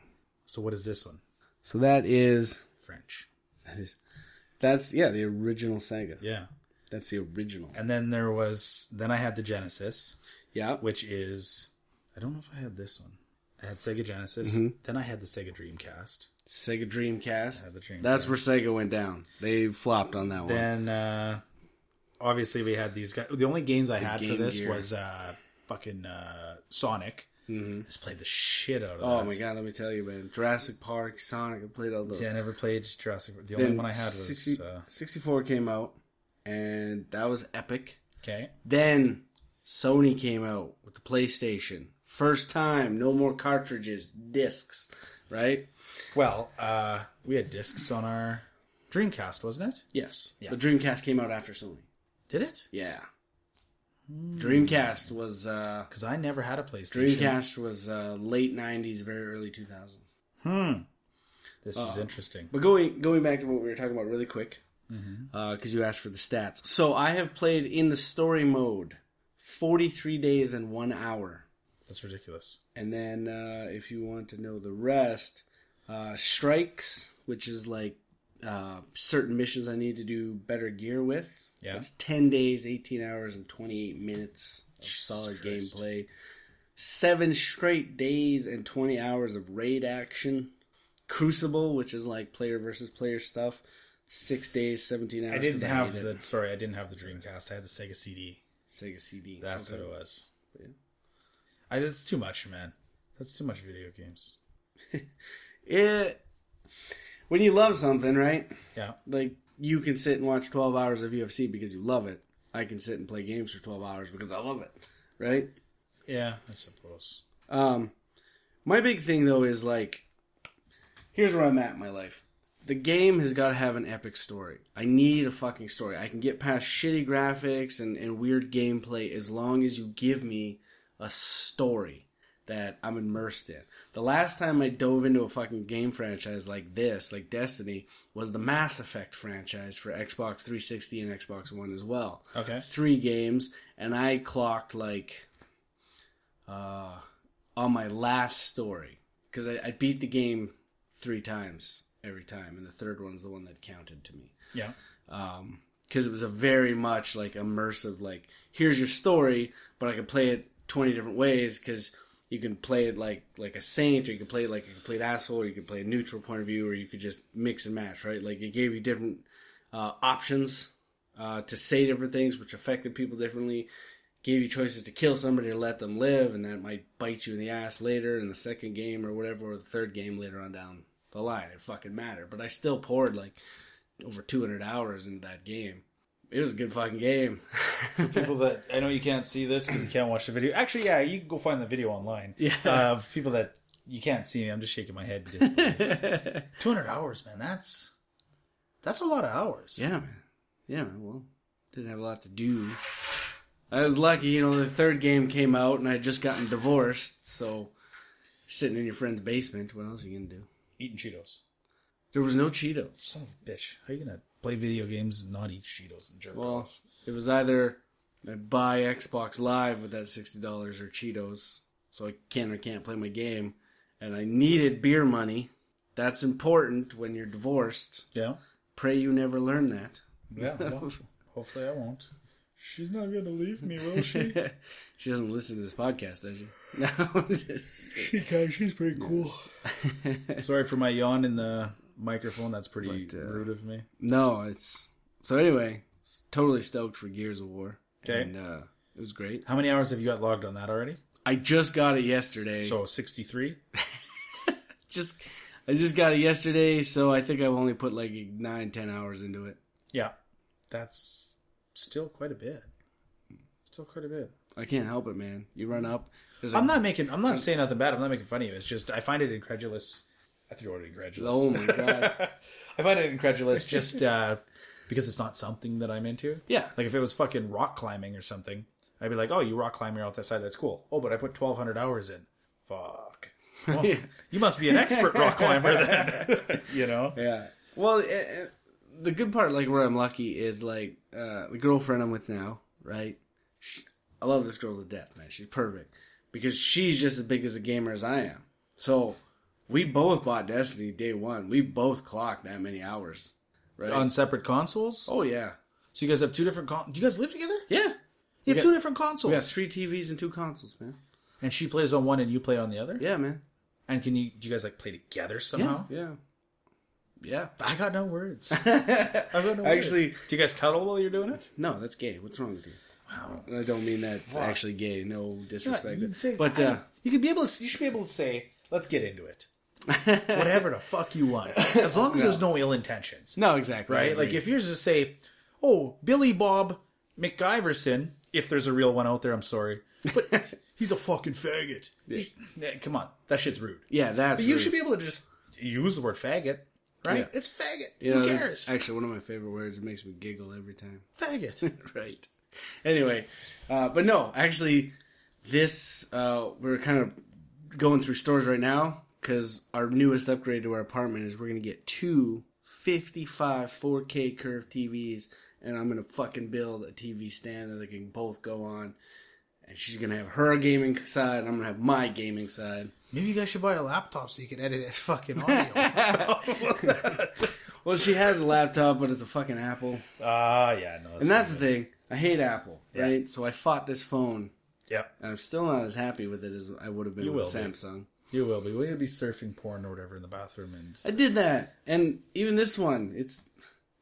So what is this one? So that is French. that is that's yeah the original Sega. Yeah. That's the original. And then there was then I had the Genesis. Yeah, which is I don't know if I had this one. I had Sega Genesis. Mm-hmm. Then I had the Sega Dreamcast. Sega Dreamcast. The Dreamcast. That's where Sega went down. They flopped on that one. Then uh, obviously we had these guys. The only games I had for this Gear. was uh, fucking uh, Sonic. Mm-hmm. Just played the shit out of oh that. my god, let me tell you, man. Jurassic Park, Sonic, I played all those. Yeah, I never played Jurassic. The Then only one I had was 60 uh, 64 came out, and that was epic. Okay. Then Sony came out with the PlayStation. First time, no more cartridges, discs, right? Well, uh, we had discs on our Dreamcast, wasn't it? Yes. Yeah. The Dreamcast came out after Sony. Did it? Yeah. Dreamcast was uh Because I never had a PlayStation. Dreamcast was uh late 90s, very early 2000s. Hmm. This is interesting. But going going back to what we were talking about really quick, because you asked for the stats. So I have played in the story mode 43 days and one hour. That's ridiculous. And then uh, if you want to know the rest, uh, strikes, which is like uh, certain missions I need to do better gear with. Yeah. That's 10 days, 18 hours, and 28 minutes of solid Christ. gameplay. Seven straight days and 20 hours of raid action. Crucible, which is like player versus player stuff. Six days, 17 hours. I didn't have hate the sorry, I didn't have the Dreamcast. I had the Sega CD. Sega CD. That's Okay. what it was. Yeah. I, it's too much, man. That's too much video games. It, when you love something, right? Yeah. like you can sit and watch 12 hours of UFC because you love it. I can sit and play games for 12 hours because I love it, right? Yeah, I suppose. Um my big thing though is like here's where I'm at in my life. The game has got to have an epic story. I need a fucking story. I can get past shitty graphics and, and weird gameplay as long as you give me a story that I'm immersed in. The last time I dove into a fucking game franchise like this, like Destiny, was the Mass Effect franchise for Xbox 360 and Xbox One as well. Okay. Three games, and I clocked like uh, on my last story because I, I beat the game three times every time, and the third one's the one that counted to me Yeah. because it was a very much like immersive like here's your story but i could play it 20 different ways because you can play it like like a saint or you can play it like a complete asshole or you can play a neutral point of view or you could just mix and match right? Like it gave you different uh, options uh, to say different things which affected people differently gave you choices to kill somebody or let them live and that might bite you in the ass later in the second game or whatever or the third game later on down the line. It fucking mattered. But i still poured like over 200 hours into that game. It was a good fucking game. people that I know you can't see this because you can't watch the video. Actually, yeah, you can go find the video online. Yeah. Uh, people that you can't see me, I'm just shaking my head. 200 hours, man. That's that's a lot of hours. yeah, man. Yeah, man. Well, didn't have a lot to do. I was lucky, you know, the third game came out and I had just gotten divorced, so sitting in your friend's basement, what else are you gonna do? Eating Cheetos. There was no Cheetos. Son of a bitch. How you gonna play video games not eat Cheetos and jerk Well, off? it was either I buy Xbox Live with that sixty dollars or Cheetos, so I can or can't play my game, and I needed beer money. That's important when you're divorced. Yeah. Pray you never learn that. Yeah. Well, hopefully I won't. She's not gonna leave me, will she? she doesn't listen to this podcast, does she? No. she can. She's pretty cool. Sorry for my yawn in the microphone. That's pretty But, uh, rude of me. no, it's so anyway. Totally stoked for Gears of War. Okay. and uh, it was great. How many hours have you got logged on that already? I just got it yesterday. So 63. just I just got it yesterday, so I think I've only put like nine, ten hours into it. Yeah. That's still quite a bit. Still quite a bit. I can't help it, man. You run up. A, I'm not making. I'm not saying nothing bad. I'm not making fun of you. It's just I find it incredulous. I threw it incredulous. Oh my god. I find it incredulous just uh, because it's not something that I'm into. Yeah. Like if it was fucking rock climbing or something, I'd be like, "Oh, you rock climb, you're out that side. That's cool." Oh, but I put 1,200 hours in. Fuck. Well. You must be an expert rock climber then. you know. Yeah. Well, eh, eh, the good part, like where I'm lucky, is like uh, the girlfriend I'm with now. Right. She, I love this girl to death, man. She's perfect because she's just as big as a gamer as I am. So we both bought Destiny day one. We both clocked that many hours. Right. On separate consoles. oh yeah. So you guys have two different. Con- Do you guys live together? Yeah. You have got- two different consoles. We got three TVs and two consoles, man. And she plays on one, and you play on the other. Yeah, man. And can you? Do you guys like play together somehow? Yeah. Yeah. I got no words. I got no words Actually- words. do you guys cuddle while you're doing it? No, that's gay. What's wrong with you? Wow. I don't mean that's Wow. actually gay. No disrespect. can say, but uh, you could be able to. You should be able to say, "Let's get into it." Whatever the fuck you want, as long as there's no ill intentions, no, exactly. Right? Like if you're just say, "Oh, Billy Bob MacGyverson, if there's a real one out there, I'm sorry, but he's a fucking faggot. Yeah, come on, that shit's rude. Yeah, that's. But you rude. should be able to just use the word faggot, right? Yeah. It's faggot. You Who know, cares? actually one of my favorite words. It makes me giggle every time. Faggot. right. Anyway, uh, but no, actually, this uh, we're kind of going through stores right now because our newest upgrade to our apartment is we're gonna get two 55 4K curved TVs, and I'm gonna fucking build a TV stand that they can both go on. And she's gonna have her gaming side, and I'm gonna have my gaming side. Maybe you guys should buy a laptop so you can edit fucking audio. Well, she has a laptop, but it's a fucking Apple, Ah, yeah, no. and that's the thing. I hate Apple, Yeah. right? So I fought this phone yeah. And I'm still not as happy with it as I would have been You with Samsung. be. You will be. Will you be surfing porn or whatever in the bathroom? And I did that, and even this one, it's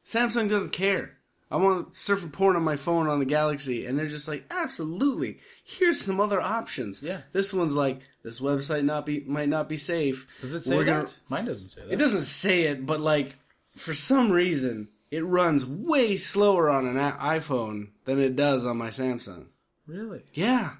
Samsung doesn't care. I want to surf a porn on my phone on the Galaxy, and they're just like, absolutely. Here's some other options. Yeah. This one's like, this website not be might not be safe. does it say We're that? gonna- Mine doesn't say that. It doesn't say it, but like, for some reason, it runs way slower on an iPhone than it does on my Samsung. really. Yeah,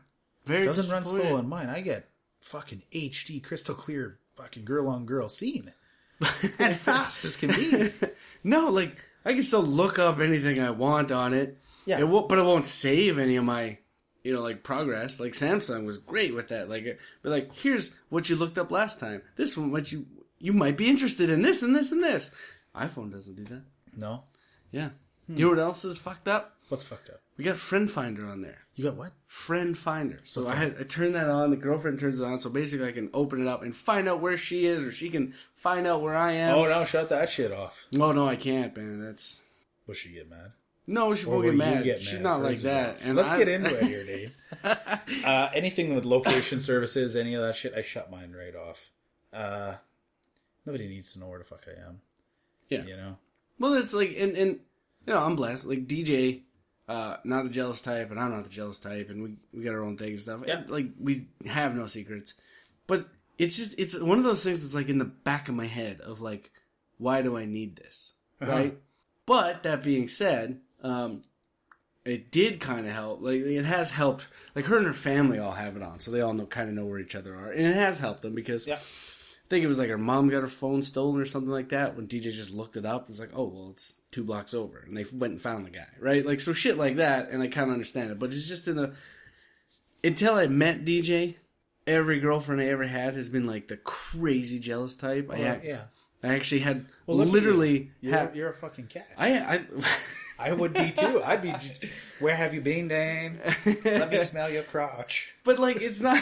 very doesn't run slow on mine. I get fucking HD, crystal clear, fucking girl on girl scene, and fast as can be. No, like I can still look up anything I want on it. Yeah. it won't, but it won't save any of my, you know, like progress. Like Samsung was great with that. Like, but like, here's what you looked up last time. This one, what you you might be interested in this and this and this. iPhone doesn't do that. No, Yeah. Hmm. You know what else is fucked up? what's fucked up? We got Friend Finder on there. You got what? Friend Finder. So What's I had I turn that on. The girlfriend turns it on. So basically, I can open it up and find out where she is, or she can find out where I am. Oh no, shut that shit off. no, no, I can't, man. That's Will she get mad? no. She Or won't get mad. get She's not like that. And let's I- get into it here, Dave. uh, anything with location services, any of that shit, I shut mine right off. Uh, nobody needs to know where the fuck I am. Yeah. You know. Well, it's like, and, and you know, I'm blessed. Like DJ, uh, not the jealous type, and I'm not the jealous type, and we we got our own thing and stuff. Yeah. Like we have no secrets, but it's just it's one of those things that's like in the back of my head of like, why do I need this, Uh-huh. right? But that being said, um, it did kind of help. Like it has helped. Like her and her family all have it on, so they all know kind of know where each other are, and it has helped them because Yeah. I think it was like her mom got her phone stolen or something like that. When DJ just looked it up, it was like, oh well, it's two blocks over, and they went and found the guy, right? Like so shit like that, and I kind of understand it, but it's just in the until I met DJ, every girlfriend I ever had has been like the crazy jealous type. I, oh, Well, yeah. I actually had Well, literally you. You're, had you're a fucking cat. I I. I would be too. I'd be. Where have you been, Dane? Let me smell your crotch. But like, it's not.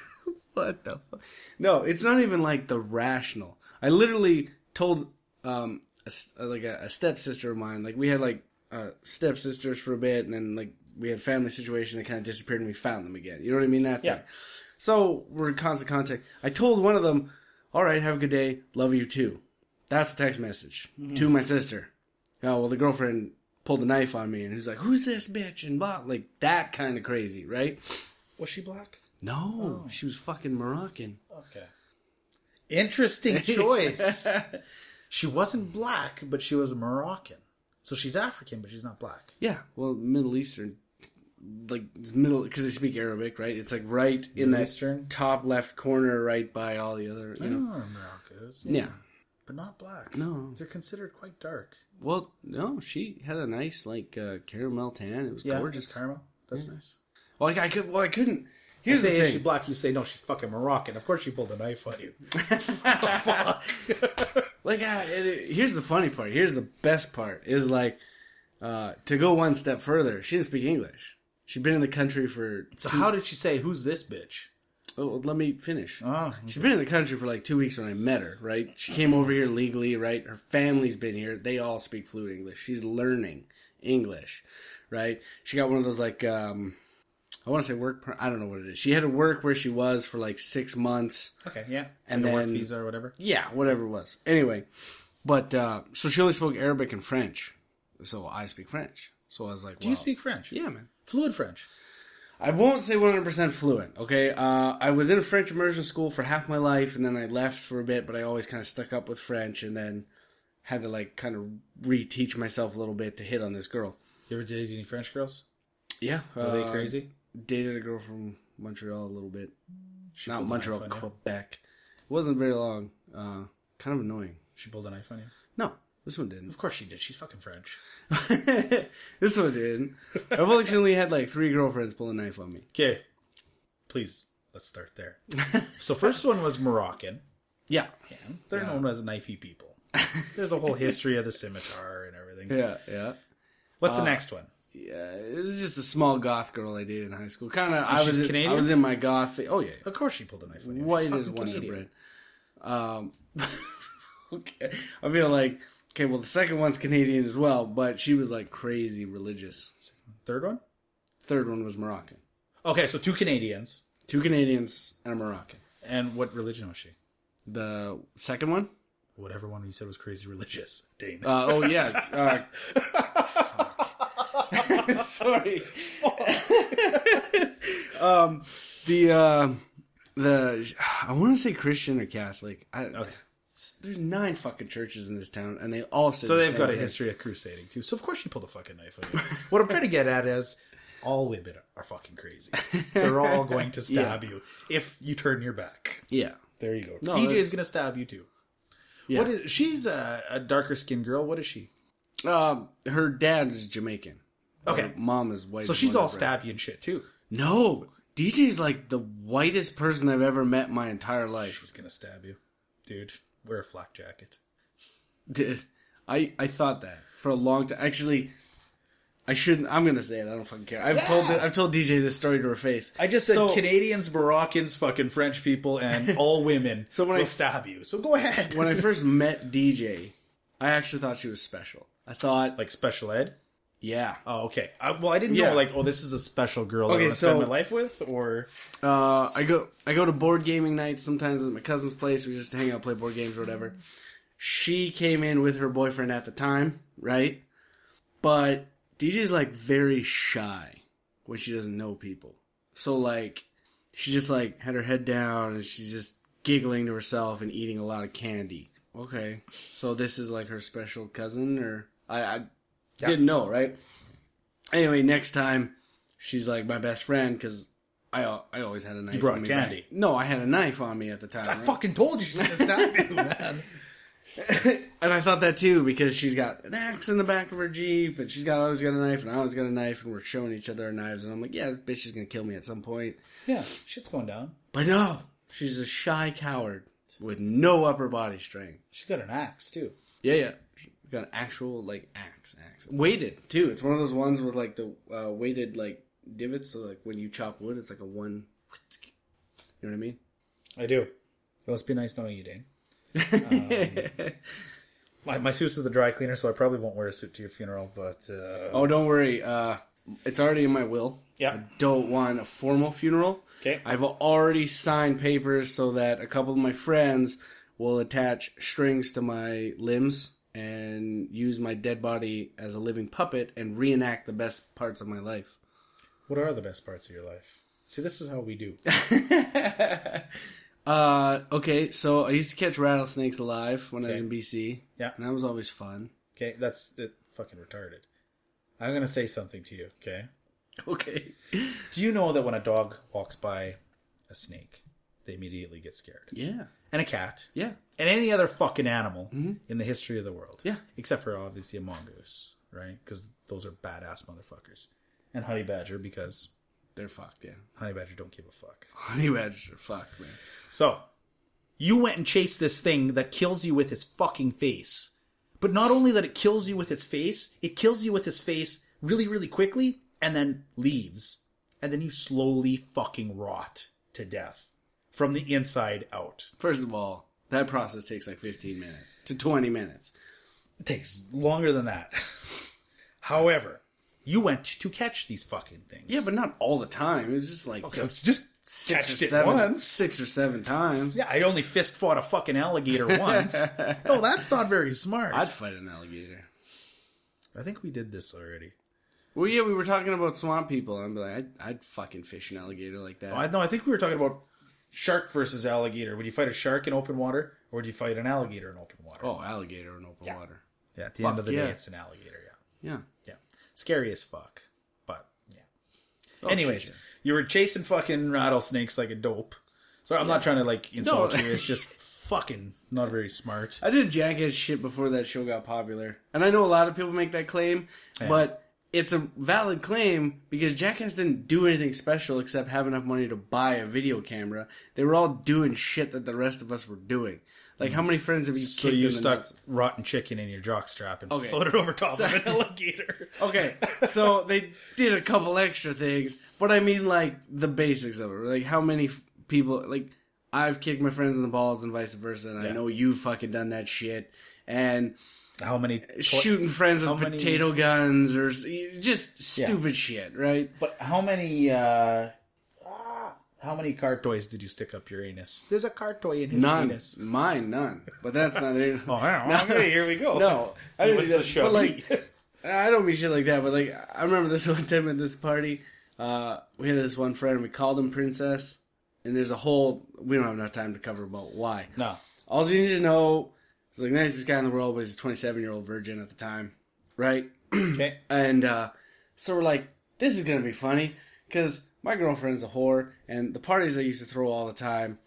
what the? Fuck? No, it's not even like the rational. I literally told um a, s- like a, a stepsister of mine. Like we had like uh, stepsisters for a bit, and then like we had family situation that kind of disappeared, and we found them again. You know what I mean? That Yeah. thing. So we're in constant contact. I told one of them, "All right, have a good day. Love you too." That's a text message to my sister. Oh well, the girlfriend pulled a knife on me, and he's like, "Who's this bitch?" and blah, like that kind of crazy, right? Was she black? No, she was fucking Moroccan. Okay. Interesting choice. she wasn't black, but she was Moroccan. So she's African, but she's not black. Yeah, well, Middle Eastern, like middle because they speak Arabic, right? It's like right in Middle that Eastern? top left corner, right by all the other, I you know know. where Morocco is. Yeah. But not black. No, They're considered quite dark. well, no, she had a nice like uh, caramel tan. It was Yeah, gorgeous. just caramel. That's nice. Well, like, I could, well, I couldn't. You Here's the say, is she thing. black? You say, no, she's fucking Moroccan. Of course she pulled a knife on you. Like, uh, it, it- here's the funny part. Here's the best part. Is like uh, to go one step further. She didn't speak English. She'd been in the country for. So how did she say, who's this bitch? Oh, let me finish. Oh, She's been in the country for like two weeks when I met her, right? She came over here legally, right? Her family's been here. They all speak fluent English. She's learning English, right? She got one of those like, um, I want to say work, per- I don't know what it is. She had to work where she was for like six months. okay, yeah. And Like a work then- visa or whatever. Yeah, whatever it was. Anyway, but, uh, so she only spoke Arabic and French. So I speak French. So I was like, Do you speak French? Yeah, man. Fluid French. I won't say 100% fluent, okay? Uh, I was in a French immersion school for half my life, and then I left for a bit, but I always kind of stuck up with French, and then had to, like, kind of reteach myself a little bit to hit on this girl. You ever dated any French girls? Yeah, Were they uh, crazy? Dated a girl from Montreal a little bit. She Not Montreal, knife on you? Quebec. It wasn't very long. Uh, kind of annoying. She pulled a knife on you. No, this one didn't. Of course she did. She's fucking French. this one didn't. I've actually had like three girlfriends pull a knife on me. Okay, please let's start there. so first one was Moroccan. Yeah. Yeah, they're Yeah. known as knifey people. There's a whole history of the scimitar and everything. Yeah, yeah. What's the Uh, next one? Yeah, it was just a small goth girl I dated in high school. Kind of, I was in, I was in my goth. Fa- oh yeah, Of course she pulled a knife on you. white fucking Wonder Bread. Um, okay, I feel like okay. Well, the second one's Canadian as well, but she was like crazy religious. Third one? Third one was Moroccan. Okay, so two Canadians. Two Canadians and a Moroccan. And what religion was she? The second one? Whatever one you said was crazy religious. Dang. Uh, oh yeah. Uh, sorry. um, the uh, the I want to say Christian or Catholic. I, Okay. There's nine fucking churches in this town, and they all say So the they've same got a thing. history of crusading too. So of course you pull the fucking knife on you. what I'm trying to get at is all women are fucking crazy. They're all going to stab you if you turn your back. Yeah, There you go. No, DJ is gonna stab you too. yeah. What is she's a, a darker skinned girl. What is she? Um, her dad is Jamaican. Okay. Her mom is white. So she's all stabby and shit too. No, DJ's like the whitest person I've ever met in my entire life. She's gonna stab you. Dude, wear a flak jacket. Did I I thought that for a long time. Actually, I shouldn't. I'm gonna say it. I don't fucking care. I've told Yeah. I've told DJ this story to her face. I just said So- Canadians, Moroccans, fucking French people, and all women So when will I- stab you. So go ahead. When I first met DJ, I actually thought she was special. I thought, like special ed. Yeah. Oh, okay. I, well, I didn't Yeah. know like, oh, this is a special girl I Okay, want to spend so- my life with, or Uh, I go I go to board gaming nights sometimes at my cousin's place. We just hang out, play board games or whatever. She came in with her boyfriend at the time, right? But DJ's like very shy when she doesn't know people. So like she just like had her head down and she's just giggling to herself and eating a lot of candy. Okay, so this is like her special cousin, or I, I didn't know, right? Anyway, next time she's like my best friend because I I always had a knife. brought on me candy. back- No, I had a knife on me at the time. I right? fucking told you she's gonna stab you, man. And I thought that too because she's got an axe in the back of her jeep, and she's got always got a knife, and I always got a knife, and we're showing each other our knives, and I'm like, yeah, this bitch is gonna kill me at some point. Yeah, shit's going down. But no, she's a shy coward with no upper body strength. She's got an axe too. Yeah, yeah. Got an actual like axe, axe weighted too. It's one of those ones with like the uh, weighted like divots. So like when you chop wood, it's like a one. You know what I mean? I do. It must be nice knowing you, Dane. Um, My, my suit's is the dry cleaner, so I probably won't wear a suit to your funeral. But uh, oh, don't worry. Uh, it's already in my will. yeah, I don't want a formal funeral. okay. I've already signed papers so that a couple of my friends will attach strings to my limbs and use my dead body as a living puppet and reenact the best parts of my life. What are the best parts of your life? See, this is how we do. uh, okay, so I used to catch rattlesnakes alive when I was in BC. Yeah. And that was always fun. Okay, that's it, fucking retarded. I'm gonna say something to you. Okay. Okay. Do you know that when a dog walks by a snake, they immediately get scared, Yeah. And a cat, Yeah. and any other fucking animal mm-hmm. in the history of the world? Yeah. except for obviously a mongoose, right? Because those are badass motherfuckers, and honey badger because They're fucked, yeah. honey badger don't give a fuck. Honey badgers are fucked, man. So, you went and chased this thing that kills you with its fucking face. But not only that it kills you with its face, it kills you with its face really, really quickly and then leaves. And then you slowly fucking rot to death from the inside out. First of all, that process takes like 15 minutes to 20 minutes. It takes longer than that. However, you went to catch these fucking things. Yeah, but not all the time. It was just like Okay, it's just six or seven, once. six or seven times. Yeah, I only fist fought a fucking alligator once. no, that's not very smart. I'd fight an alligator. I think we did this already. Well, yeah, we were talking about swamp people. I'm like, I'd, I'd fucking fish an alligator like that. Oh, I know. I think we were talking about shark versus alligator. Would you fight a shark in open water, or would you fight an alligator in open water? oh, alligator in open Yeah. water. yeah. At the fuck end of the yeah. day, it's an alligator. Yeah, Yeah. yeah. Scary as fuck, but yeah. Oh, Anyways, shit, you were chasing fucking rattlesnakes like a dope. So I'm not trying to like insult No. you. It's just fucking not very smart. I did jackass shit before that show got popular, and I know a lot of people make that claim, but it's a valid claim because Jackass didn't do anything special except have enough money to buy a video camera. They were all doing shit that the rest of us were doing. Like, how many friends have you So kicked you in the stuck nuts? rotten chicken in your jockstrap and Okay. floated over top So- of an alligator. Okay, so they did a couple extra things, but I mean like the basics of it. Like how many f- people like I've kicked my friends in the balls and vice versa, and I know you've fucking done that shit. And How many? shooting friends with how many- potato guns or s- just Yeah. stupid shit, right? But how many? uh ah, How many car toys did you stick up your anus? There's a car toy in his None, anus. mine, none. But that's not it. Oh, I No. don't know. Okay, here we go. No, I I didn't was do the show. But like, I don't mean shit like that. But like, I remember this one time at this party. Uh, we had this one friend. We called him Princess, and there's a whole. We don't have enough time to cover about why. no. All you need to know is like nicest guy in the world, but he's a 27 year old virgin at the time, right? Okay. And uh, so we're like, this is gonna be funny because my girlfriend's a whore, and the parties I used to throw all the time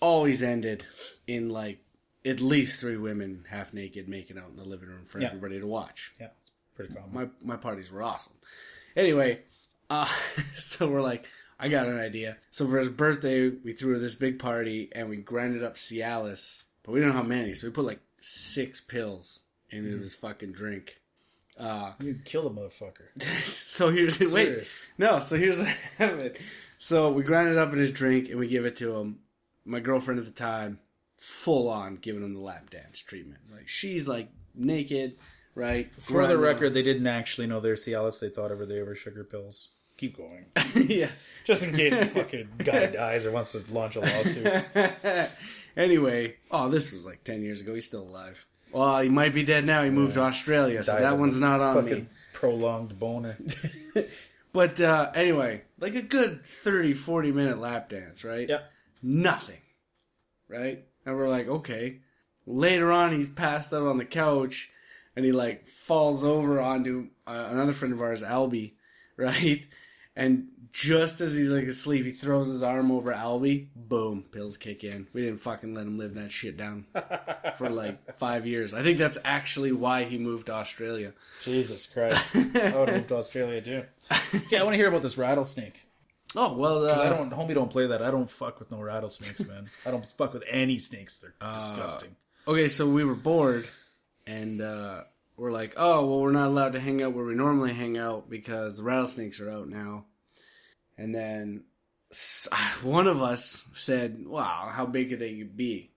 always ended in like at least three women half naked making out in the living room for Yeah. everybody to watch. Yeah, it's pretty common. My my parties were awesome. Anyway, uh, so we're like, I got an idea. So for his birthday, we threw this big party and we grinded up Cialis, but we don't know how many, so we put like six pills into his fucking drink. Uh, you kill a motherfucker. so here's wait, Serious. no. So here's what happened. So we grind it up in his drink and we give it to him. My girlfriend at the time, full on giving him the lap dance treatment. Like she's like naked, right? For the record, they didn't actually know their Cialis. They thought ever they were sugar pills. Keep going. yeah. Just in case the fucking guy dies or wants to launch a lawsuit. Anyway, oh, this was like ten years ago. He's still alive. Well, he might be dead now. He moved to Australia, so Died that of one's not on fucking me. prolonged boner. But uh, anyway, like a good 30, 40 minute lap dance, right? Yep. Nothing, right? And we're like, okay. Later on, he's passed out on the couch, and he like falls over onto uh, another friend of ours, Albie, right? And just as he's like asleep, he throws his arm over Albie. Boom, pills kick in. We didn't fucking let him live that shit down for like five years. I think that's actually why he moved to Australia. Jesus Christ. I would have moved to Australia too. Okay, I want to hear about this rattlesnake. Oh well, uh, I don't, homie, don't play that. I don't fuck with no rattlesnakes, man. I don't fuck with any snakes. They're Uh, disgusting. okay, so we were bored, and uh, we're like, oh, well, we're not allowed to hang out where we normally hang out because the rattlesnakes are out now. And then ah, one of us said, wow, how big could they be?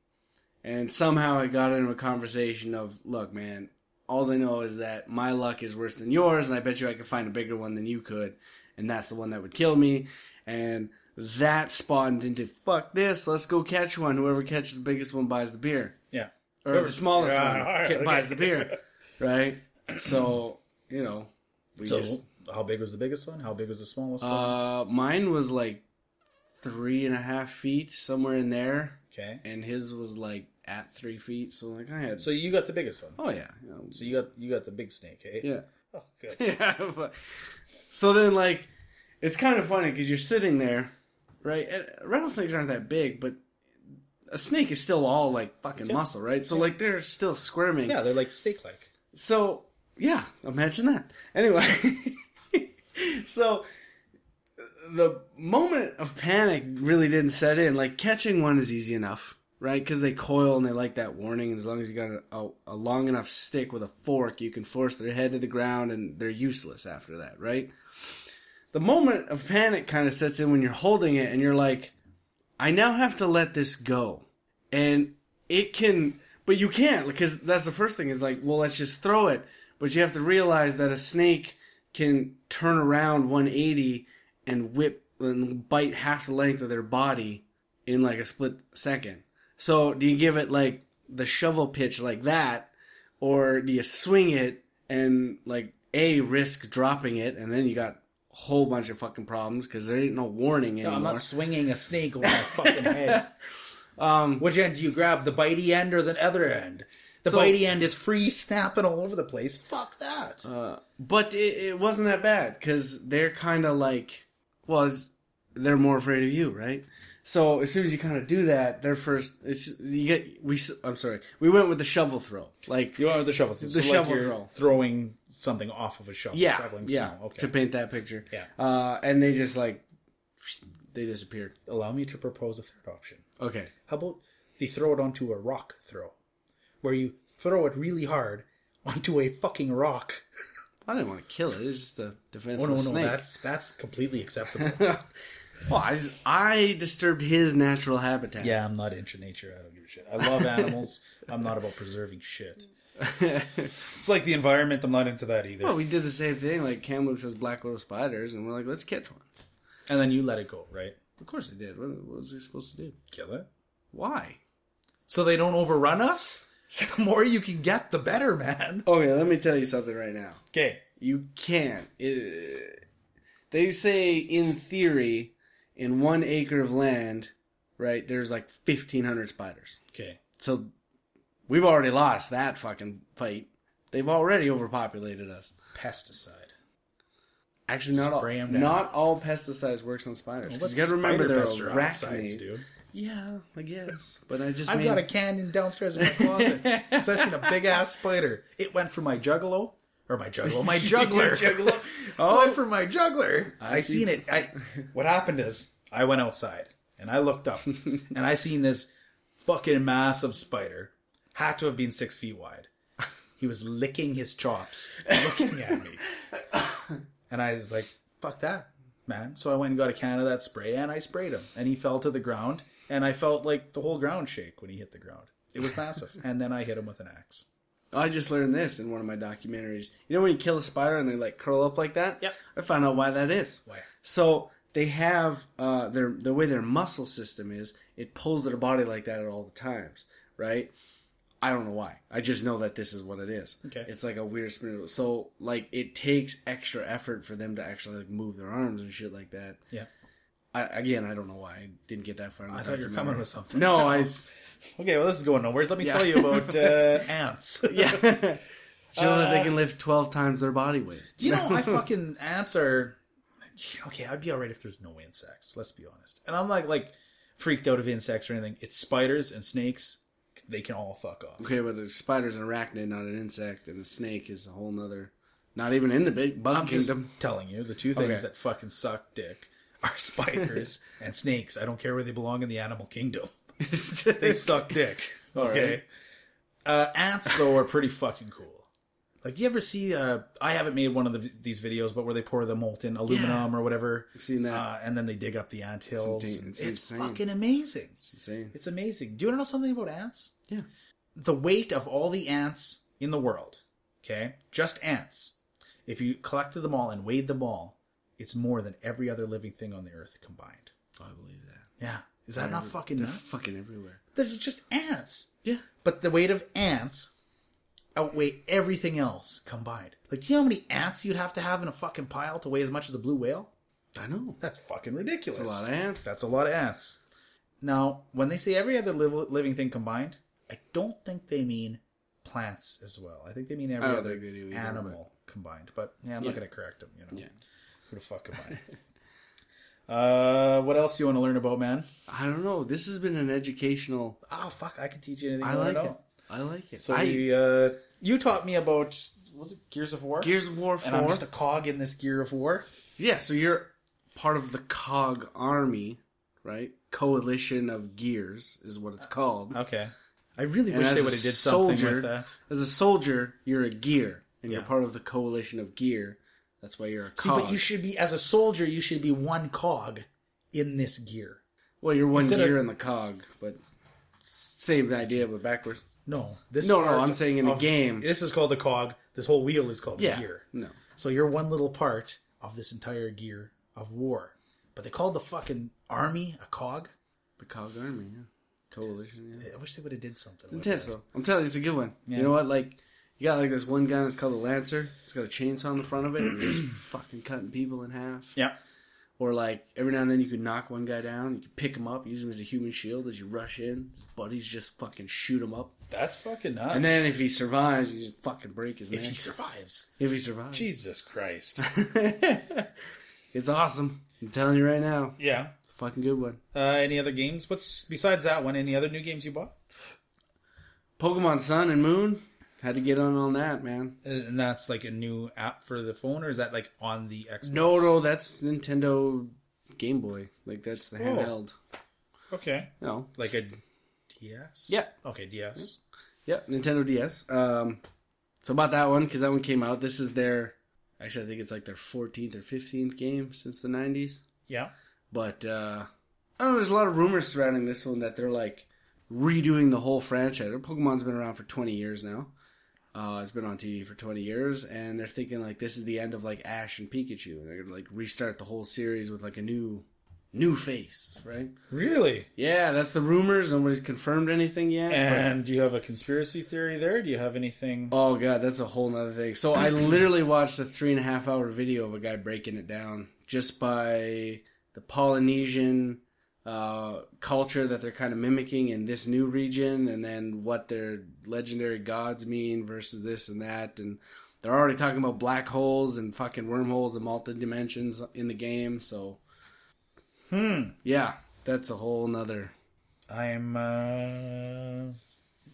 And somehow I got into a conversation of, look, man, all I know is that my luck is worse than yours, and I bet you I could find a bigger one than you could, and that's the one that would kill me. And that spawned into, fuck this, let's go catch one. Whoever catches the biggest one buys the beer Yeah. or the smallest one alright, ca- okay. buys the beer, right? So you know, we So, just how big was the biggest one? How big was the smallest one? uh, mine was like three and a half feet somewhere in there, Okay. and his was like at three feet. So like I had, So you got the biggest one. oh yeah, So you got you got the big snake, eh? yeah, Oh, good. yeah. but- so then like, it's kind of funny because you're sitting there, right? And rattlesnakes aren't that big, but a snake is still all like fucking muscle, right? So like they're still squirming. Yeah, they're like steak-like. So yeah, imagine that. Anyway, so the moment of panic really didn't set in. Like catching one is easy enough, right? Because they coil and they like that warning. And as long as you got a, a, a long enough stick with a fork, you can force their head to the ground, and they're useless after that, right? The moment of panic kind of sets in when you're holding it, and you're like, I now have to let this go, and it can, but you can't because that's the first thing is like, well, let's just throw it. But you have to realize that a snake can turn around 180 and whip and bite half the length of their body in like a split second. So do you give it like the shovel pitch like that, or do you swing it and like a risk dropping it, and then you got a whole bunch of fucking problems because there ain't no warning No, anymore. I'm not swinging a snake over my fucking head. Um, Which end do you grab? The bitey end or the other end? The So- bitey end is free snapping all over the place. Fuck that. Uh, but it, it wasn't that bad because they're kind of like well, it's, they're more afraid of you, right? So as soon as you kind of do that, their first, it's, you get we. I'm sorry, we went with the shovel throw, like You went with the shovel. The so like shovel you're throw. throwing something off of a shovel. yeah, shoveling yeah, snow. Okay. to paint that picture. Yeah. uh, and they just like they disappeared. Allow me to propose a third option. Okay, How about if you throw it onto a rock throw, where you throw it really hard onto a fucking rock? I didn't want to kill it. It's just a Oh defenseless no, no, snake. that's that's completely acceptable. well, I, s- I disturbed his natural habitat. yeah, I'm not into nature. I don't give a shit. I love animals. I'm not about preserving shit. It's like the environment. I'm not into that either. well, we did the same thing. Like Kamloops has black widow spiders, and we're like, let's catch one. and then you let it go, right? Of course they did. What, what was he supposed to do? Kill it. Why? So they don't overrun us. The more you can get, the better, man. Okay, let me tell you something right now. Okay. You can't. It, they say in theory, in one acre of land, right? There's like fifteen hundred spiders. Okay. So we've already lost that fucking fight. They've already overpopulated us. Pesticide. Actually, not all, Spray 'em down. not all pesticides works on spiders. What's you got to remember they're spider pesticides, arachnid. dude? Yeah, I guess. But I just I've mean, got a canyon downstairs in my closet. Because I've seen a big ass spider. It went for my juggalo. Or my juggalo. My juggler. Juggalo. Oh, went for my juggler. I, see. seen it. I what happened is I went outside and I looked up and I seen this fucking massive spider. Had to have been six feet wide. He was licking his chops, looking at me. And I was like, fuck that, man. So I went and got a can of that spray and I sprayed him. And he fell to the ground. And I felt like the whole ground shake when he hit the ground. It was massive. and then I hit him with an axe. I just learned this in one of my documentaries. You know when you kill a spider and they like curl up like that? Yep. I found out why that is. Why? So they have uh, their the way their muscle system is. It pulls their body like that at all the times, right? I don't know why. I just know that this is what it is. Okay. It's like a weird spin. So like it takes extra effort for them to actually like move their arms and shit like that. Yeah. I, again, I don't know why I didn't get that far. I thought you were coming with something. No, I. Okay, well, this is going nowhere. Let me Yeah. tell you about uh, ants. Yeah. Show that they Uh, can lift twelve times their body weight. You know, I fucking ants are okay. I'd be alright if there's no insects. Let's be honest. And I'm like like freaked out of insects or anything. It's spiders and snakes. They can all fuck off. Okay, but a spider's an arachnid, not an insect, and a snake is a whole nother. Not even in the big bug I'm just kingdom. telling you, the two things Okay. that fucking suck dick are spiders and snakes. I don't care where they belong in the animal kingdom. They suck dick. Okay. Uh, ants though are pretty fucking cool. Like, you ever see? Uh, I haven't made one of the, these videos, but where they pour the molten aluminum or whatever, I've seen that. uh, and then they dig up the ant hills. It's It's, it's fucking amazing. it's insane. It's amazing. Do you want to know something about ants? Yeah. The weight of all the ants in the world, okay, just ants. If you collected them all and weighed them all, it's more than every other living thing on the earth combined. I believe that. Yeah, is that not fucking They're nuts? fucking everywhere. They're just ants. Yeah. But the weight of ants outweigh everything else combined. Like, do you know how many ants you'd have to have in a fucking pile to weigh as much as a blue whale? I know. That's fucking ridiculous. That's a lot of ants. That's a lot of ants. Now, when they say every other liv- living thing combined, I don't think they mean plants as well. I think they mean every other do either, animal combined. But yeah, I'm Yeah. not going to correct them. You know, Yeah. Who the fuck am I? uh, what else do you want to learn about, man? I don't know. This has been an educational. Oh fuck, I can teach you anything I like it. know. I like it. So I, we, uh, you taught me about was it Gears of War? Gears of War and I'm just a cog in this Gear of War. Yeah, so you're part of the COG army, right? Coalition of Gears is what it's called. Okay. I really And wish they would have did something soldier- with that. As a soldier, you're a gear, and you're part of the coalition of gear. That's why you're a See, cog. but you should be as a soldier. You should be one cog in this gear. well, you're one instead of- gear in the cog, but same idea, but backwards. No, this No, no, part I'm saying in the of- game. This is called the cog. This whole wheel is called Yeah, the gear. no. So you're one little part of this entire gear of war. But they called the fucking army a cog. The COG army, yeah. Coalition, yeah. I wish they would have did something. It's with intense, though. I'm telling you, it's a good one. You know what? Like, you got like this one gun that's called a Lancer. It's got a chainsaw in the front of it, and it's fucking cutting people in half. Yeah. Or like every now and then you could knock one guy down, you could pick him up, use him as a human shield as you rush in. His buddies just fucking shoot him up, That's fucking nuts. and then if he survives, you just fucking break his if neck. he survives, if he survives, Jesus Christ. It's awesome. I'm telling you right now. Yeah. It's a fucking good one. Uh, any other games? What's besides that one? Any other new games you bought? Pokemon Sun and Moon. Had to get on on that, man. And that's like a new app for the phone, or is that like on the Xbox? No, no, that's Nintendo Game Boy. Like that's the Oh. handheld. Okay. Know, Like a DS. Yeah. Okay, DS. yeah, Nintendo DS. Um, so about that one because that one came out. This is their. Actually, I think it's like their 14th or 15th game since the 90s. Yeah. But uh, I don't know. There's a lot of rumors surrounding this one that they're like redoing the whole franchise. Pokemon's been around for 20 years now. Uh, it's been on TV for 20 years, and they're thinking like this is the end of like Ash and Pikachu, and they're gonna like restart the whole series with like a new, new face, right? Really? Yeah, that's the rumors. Nobody's confirmed anything yet. but- And do you have a conspiracy theory there? Do you have anything? Oh god, that's a whole nother thing. So I literally watched a three and a half hour video of a guy breaking it down just by the Polynesian uh, culture that they're kind of mimicking in this new region, and then what their legendary gods mean versus this and that, and they're already talking about black holes and fucking wormholes and multi dimensions in the game. So, Hmm. yeah, that's a whole nother. I'm. uh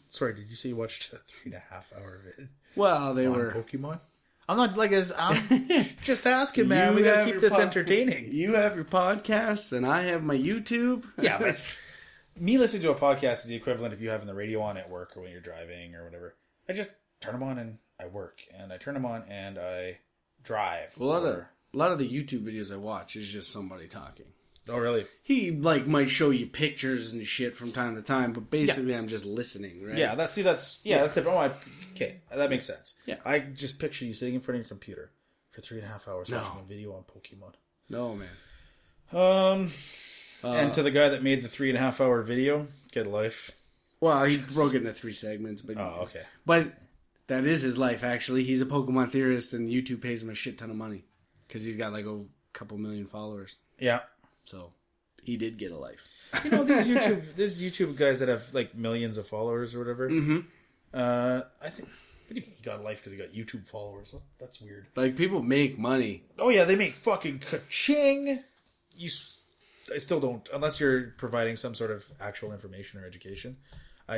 Sorry, did you say you watched a three and a half hour vid Well, they were. Pokemon? I'm not like as I'm just asking, man. You we gotta keep this entertaining. You have your podcast, and I have my YouTube. Yeah, but me listening to a podcast is the equivalent of you having the radio on at work or when you're driving or whatever. I just turn them on and I work, and I turn them on and I drive. A lot of a lot of the YouTube videos I watch is just somebody talking. Oh, really? He like might show you pictures and shit from time to time, but basically I'm just listening, right? Yeah, that's see, that's yeah, that's different. Oh, I, okay, that makes sense. Yeah. I just picture you sitting in front of your computer for three and a half hours No. watching a video on Pokemon. No man. Um, Uh, and to the guy that made the three and a half hour video, get life. well, he broke it into three segments, but Oh, okay. but that is his life actually. He's a Pokemon theorist, and YouTube pays him a shit ton of money because he's got like a couple million followers. Yeah. So he did get a life. You know these YouTube these YouTube guys that have like millions of followers or whatever. Mm-hmm. Uh, I think. What do you mean he got a life because he got YouTube followers? That- That's weird. Like people make money. Oh yeah, they make fucking ka-ching. You, s- I still don't unless you're providing some sort of actual information or education. I,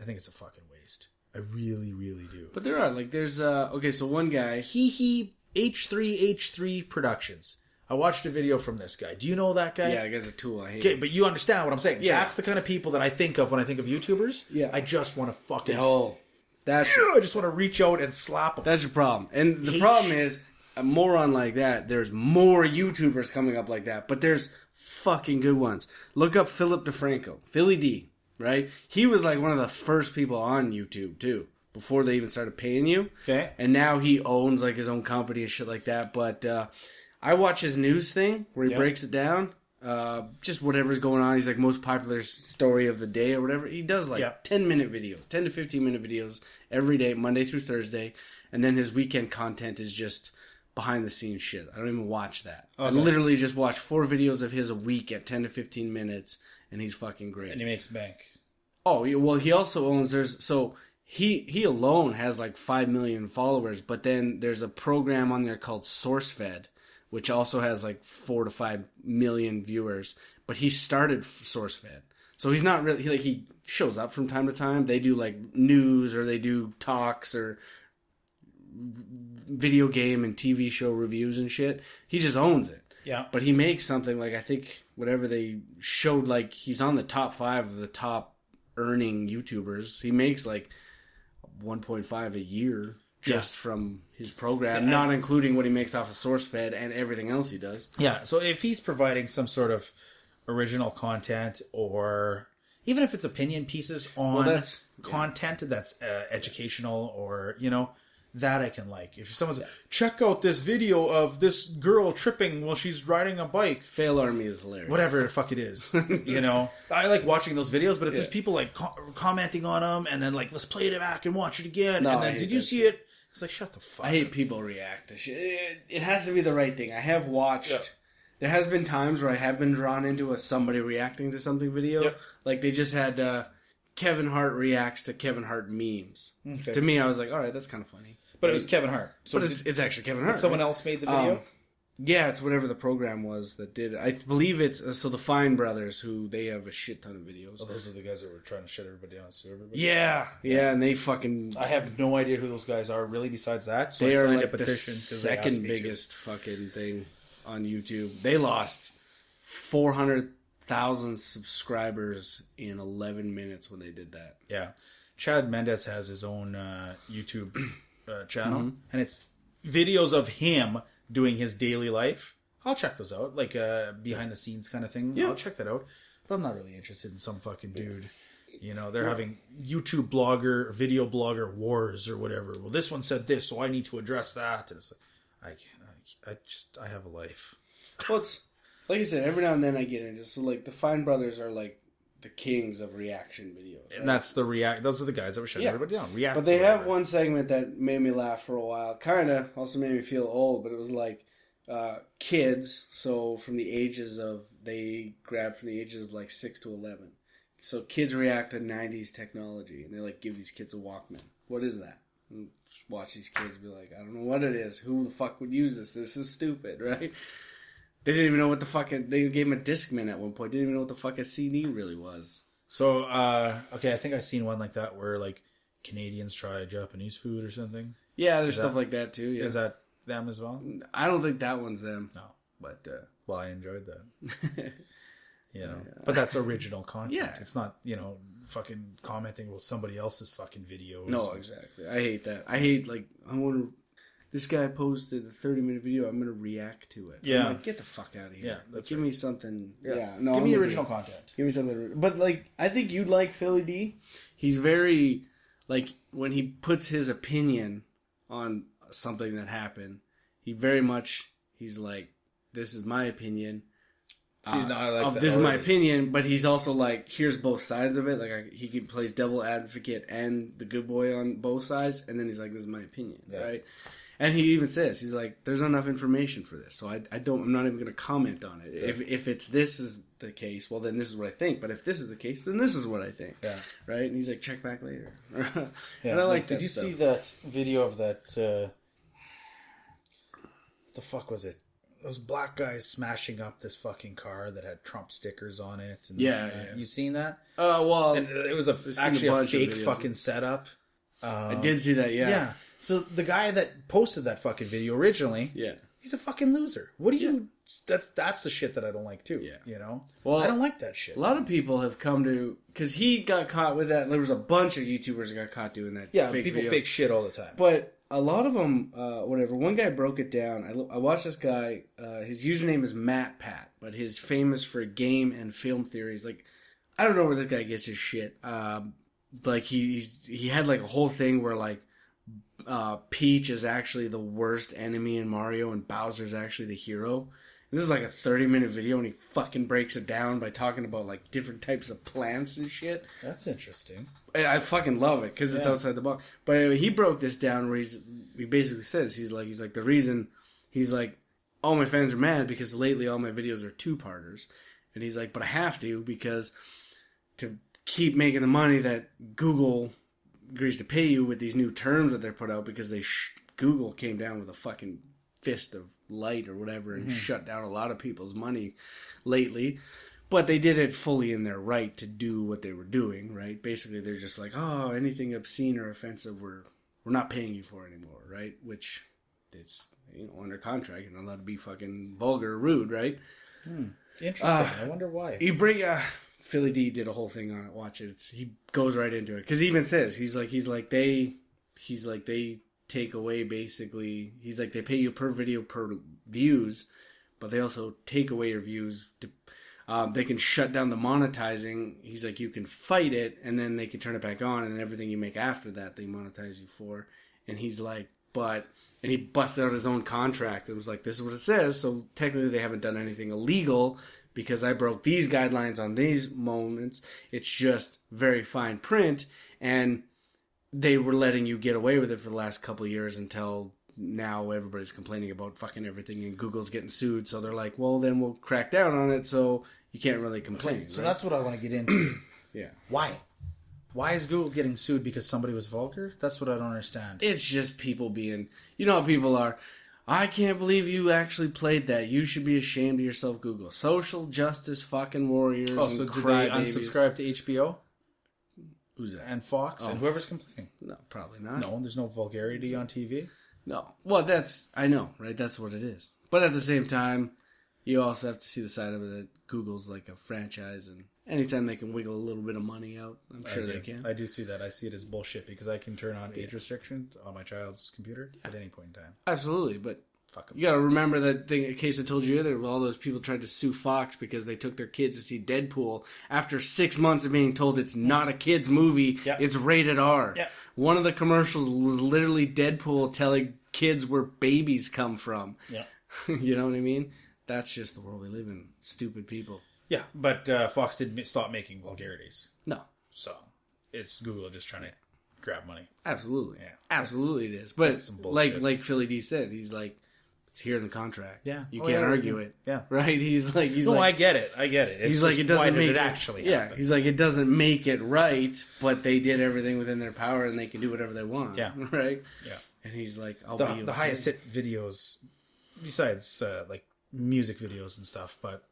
I think it's a fucking waste. I really, really do. But there are like there's uh okay, so one guy Hee hee H3H3 Productions. I watched a video from this guy. Do you know that guy? yeah, that guy's a tool. I hate. Okay, him. but you understand what I'm saying. Yeah. That's the kind of people that I think of when I think of YouTubers. Yeah. I just want to fucking. Oh, that's I just want to reach out and slap them. That's your problem. And the H- problem is, a moron like that, there's more YouTubers coming up like that, but there's fucking good ones. Look up Philip DeFranco, Philly D, right? He was like one of the first people on YouTube too, before they even started paying you. Okay. And now he owns like his own company and shit like that. But uh, I watch his news thing where he Yeah. breaks it down. Uh, just whatever's going on. He's like most popular story of the day or whatever. He does like Yeah. 10 minute videos, 10 to 15 minute videos every day, Monday through Thursday. And then his weekend content is just behind the scenes shit. I don't even watch that. I literally just watch four videos of his a week at 10 to 15 minutes, and he's fucking great. and he makes bank. Oh, well, he also owns. There's so he he alone has like five million followers, but then there's a program on there called SourceFed, which also has like four to five million viewers. But he started SourceFed, so he's not really he, like he shows up from time to time. They do like news or they do talks or video game and TV show reviews and shit. He just owns it. Yeah. But he makes something like I think whatever they showed like he's on the top five of the top earning YouTubers. He makes like 1.5 a year just from his program, So, not including what he makes off of SourceFed and everything else he does. Yeah. So if he's providing some sort of original content or even if it's opinion pieces on that's- content that's uh, educational or you know that I can like. If someone's check out this video of this girl tripping while she's riding a bike, FailArmy is hilarious. whatever the fuck it is, you know, I like watching those videos. But if there's people like co- commenting on them and then like let's play it back and watch it again, No, and then did you that see it? It's like shut the fuck. I hate people react to shit. It, it has to be the right thing. I have watched. Yeah. There has been times where I have been drawn into a somebody reacting to something video. Yep. Like they just had uh, Kevin Hart reacts to Kevin Hart memes. Okay. To me, I was like, all right, that's kind of funny. But it was Kevin Hart. So But it's, it's actually Kevin Hart. someone right? else made the video. Um, Yeah, it's whatever the program was that did it. I believe it's uh, so the Fine Brothers, who they have a shit ton of videos. Oh, those are the guys that were trying to shut everybody down sue everybody. Yeah, yeah, and they fucking I have no idea who those guys are really. Besides that, so they are like a the petition 'cause they asked second me to. biggest fucking thing on YouTube. They lost four hundred thousand subscribers in eleven minutes when they did that. Yeah, Chad Mendes has his own uh, YouTube uh, channel, Mm-hmm. and it's videos of him doing his daily life. I'll check those out, like uh, behind the scenes kind of thing. Yeah. I'll check that out. But I'm not really interested in some fucking dude. You know, they're having YouTube blogger, video blogger wars or whatever. Well, this one said this, so I need to address that. And it's like, I, I, I just, I have a life. Well, it's like I said, every now and then I get into so like the Fine Brothers are like the kings of reaction videos. right? And that's the react. Those are the guys that were shutting Yeah. everybody down. React, But they have whatever. one segment that made me laugh for a while. Kind of also made me feel old, but it was like uh, kids. So from the ages of they grab from the ages of like six to eleven. So kids react to '90s technology, and they like give these kids a Walkman. What is that? Watch these kids be like, I don't know what it is. Who the fuck would use this? This is stupid, right? They didn't even know what the fuck. It, they gave him a Discman at one point. Didn't even know what the fuck a CD really was. So, uh, okay, I think I've seen one like that where like Canadians try Japanese food or something. Yeah, there's Is stuff that- like that too. Yeah. Is that them as well? I don't think that one's them. No. But uh, Well, I enjoyed that. You know, but that's original content. Yeah. it's not you know fucking commenting with somebody else's fucking videos. no, exactly. I hate that. I hate like I want to. This guy posted a 30 minute video. I'm gonna react to it. I'm Yeah. like, get the fuck out of here. Yeah, Like, that's give me something. Yeah, no, give I'm me with original you. content. Give me something. But like, I think you'd like Philly D. He's very like when he puts his opinion on something that happened. He very much he's like, this is my opinion. See, uh, no, I like of that this is my opinion, but he's also like, here's both sides of it. Like I, he can plays devil advocate and the good boy on both sides, and then he's like, this is my opinion, Yeah. right? And he even says he's like, there's enough information for this, so I, I don't, I'm not even going to comment on it. If if it's this is the case, well then this is what I think. But if this is the case, then this is what I think, Yeah. right? And he's like, check back later. Yeah. and I like. Did that you stuff. see that video of that? Uh, the fuck was it? Those black guys smashing up this fucking car that had Trump stickers on it. And Yeah, and that. yeah. you seen that? Uh, well, And it was a seen a actually a, fake videos. fucking setup. I did see that. Yeah, Yeah. So the guy that posted that fucking video originally, yeah. he's a fucking loser. What do you? That's that's the shit that I don't like too. Yeah. You know. Well, I don't like that shit. A lot of people have come to because he got caught with that. There was a bunch of YouTubers that got caught doing that. Yeah, fake people videos. fake shit all the time. But a lot of them, uh, whatever. One guy broke it down. I, I watched this guy. Uh, his username is MatPat, but he's famous for game and film theories. Like, I don't know where this guy gets his shit. Um, like he he's, he had like a whole thing where like uh, Peach is actually the worst enemy in Mario, and Bowser's actually the hero. And this is like a thirty minute video, and he fucking breaks it down by talking about like different types of plants and shit. That's interesting. I I fucking love it because it's outside the box. But anyway, he broke this down where he's he basically says he's like he's like the reason he's like all my fans are mad because lately all my videos are two parters, and he's like but I have to because to keep making the money that Google agrees to pay you with these new terms that they're put out because they sh- Google came down with a fucking fist of light or whatever and shut down a lot of people's money lately. But they did it fully in their right to do what they were doing, right? Basically, they're just like, oh, anything obscene or offensive, we're we're not paying you for anymore, right? Which it's you know under contract, not allowed to be fucking vulgar or rude, right? Interesting. Uh, I wonder why. You bring uh, Philly D did a whole thing on it. Watch it. It's, he goes right into it because he even says he's like he's like they he's like they take away basically he's like they pay you per video per views, but they also take away your views. To, um, they can shut down the monetizing. He's like you can fight it and then they can turn it back on and everything you make after that they monetize you for. And he's like, but and he busted out his own contract. It was like this is what it says. So technically they haven't done anything illegal because I broke these guidelines on these moments. It's just very fine print, and they were letting you get away with it for the last couple of years until now everybody's complaining about fucking everything and Google's getting sued. So they're like, well, then we'll crack down on it so you can't really complain. So right? that's what I want to get into. yeah. why? Why is Google getting sued because somebody was vulgar? That's what I don't understand. It's just people being, you know how people are. I can't believe you actually played that. You should be ashamed of yourself, Google. Social justice fucking warriors. Oh, and so did they unsubscribe to HBO Who's that? and Fox oh. and Oh. whoever's complaining? No, probably not. No, there's no vulgarity on TV. No. Well, that's I know, right? That's what it is. But at the same time, you also have to see the side of it that Google's like a franchise, and anytime they can wiggle a little bit of money out, I'm sure they can. I do see that. I see it as bullshit because I can turn on age restrictions on my child's computer at any point in time. Absolutely, but Fuck 'em. you got to remember that thing. In case I told you earlier, all those people tried to sue Fox because they took their kids to see Deadpool after six months of being told it's not a kids movie, Yep. it's rated R. Yep. One of the commercials was literally Deadpool telling kids where babies come from. Yeah. you know what I mean? That's just the world we live in. Stupid people. Yeah, but uh, Fox didn't stop making vulgarities, No, so it's Google just trying to grab money. absolutely, Yeah. absolutely it is. But some like bullshit. like Philly D said, he's like, it's here in the contract. Yeah. you Oh, can't yeah, argue yeah. it. Yeah. right? He's like he's no, like I get it. I get it. It's he's like it doesn't make it actually Yeah, happen. he's like it doesn't make it right, but they did everything within their power and they can do whatever they want. Yeah. right. Yeah. And he's like, I'll the, be the highest hit videos, besides uh, like music videos and stuff, but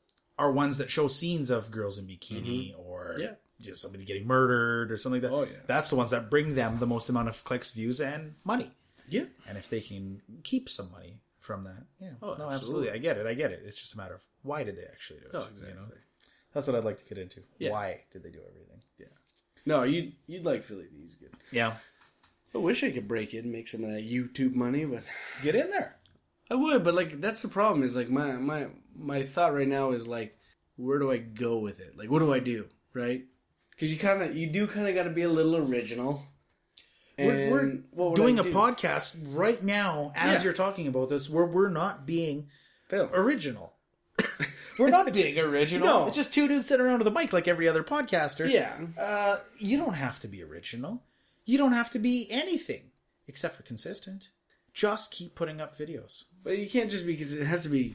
are ones that show scenes of girls in bikini or Mm-hmm. Yeah. just somebody getting murdered or something like that. Oh, yeah. That's the ones that bring them the most amount of clicks, views, and money. Yeah. And if they can keep some money from that, yeah, Oh, no, absolutely. absolutely. I get it. I get it. It's just a matter of why did they actually do it? Oh, You exactly. know, that's what I'd like to get into. Yeah. Why did they do everything? Yeah. No, you'd you'd like Philly D. He's good. Yeah, I wish I could break in and make some of that YouTube money, but get in there. I would, but like that's the problem. Is like my my my thought right now is like, where do I go with it? Like, what do I do? Right? Because you kind of you do kind of got to be a little original. We're, we're doing a do? podcast right now as Yeah. you're talking about this, where we're not being original. we're not being original. No. It's just two dudes sitting around with a mic like every other podcaster. Yeah. Uh, you don't have to be original. You don't have to be anything except for consistent. Just keep putting up videos. But you can't just be because it has to be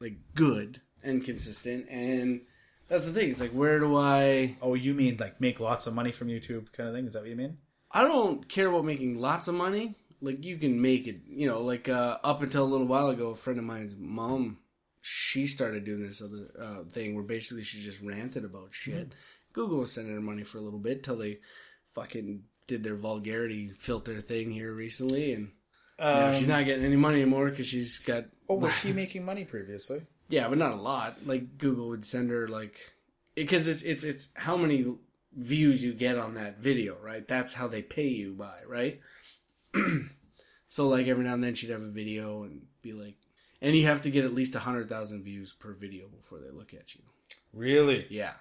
like good and consistent, and that's the thing. It's like where do I? Oh, you mean like make lots of money from YouTube kind of thing? Is that what you mean? I don't care about making lots of money. Like you can make it, you know. Like uh, up until a little while ago, a friend of mine's mom, she started doing this other uh, thing where basically she just ranted about shit. Google was sending her money for a little bit till they fucking did their vulgarity filter thing here recently, and you know, she's not getting any money anymore because she's got Oh, was she making money previously? Yeah, but not a lot. Like Google would send her like because it's it's it's how many views you get on that video, right? That's how they pay you by, right? so like every now and then she'd have a video and be like and you have to get at least a 100,000 views per video before they look at you. Really? Yeah.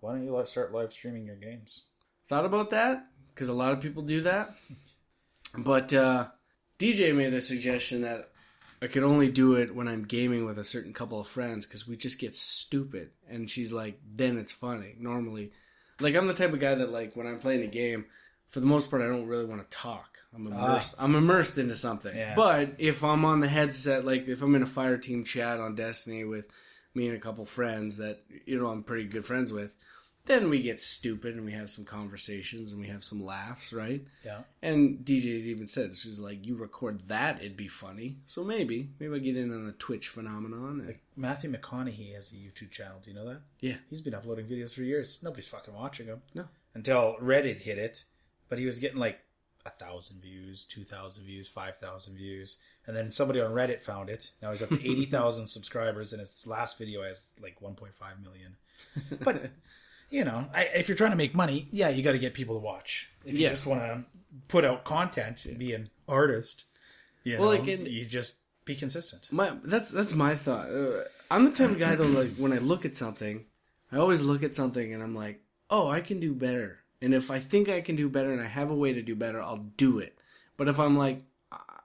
Why don't you start live streaming your games? Thought about that because a lot of people do that. But uh, DJ made the suggestion that I could only do it when I'm gaming with a certain couple of friends because we just get stupid. And she's like, then it's funny. Normally, like I'm the type of guy that like when I'm playing a game, for the most part, I don't really want to talk. I'm ah. immersed. I'm immersed into something. Yeah. But if I'm on the headset, like if I'm in a fire team chat on Destiny with me and a couple friends that you know I'm pretty good friends with, then we get stupid and we have some conversations and we have some laughs, right? Yeah. And DJ's even said she's like, you record that, it'd be funny. So maybe, maybe I get in on the Twitch phenomenon. And, Matthew McConaughey has a YouTube channel. Do you know that? yeah, He's been uploading videos for years. Nobody's fucking watching him. No. Until Reddit hit it, but he was getting like a thousand views, two thousand views, five thousand views, and then somebody on Reddit found it. Now he's up to eighty thousand subscribers, and his last video has like one point five million. But you know, I, if you're trying to make money, yeah, you got to get people to watch. If you Yeah. just want to put out content, and be an artist, you Well, know, like in- you just be consistent. my that's that's my thought. Uh, I'm the type of guy though, like when I look at something, I always look at something and I'm like, oh, I can do better. And if I think I can do better and I have a way to do better, I'll do it. But if I'm like, I-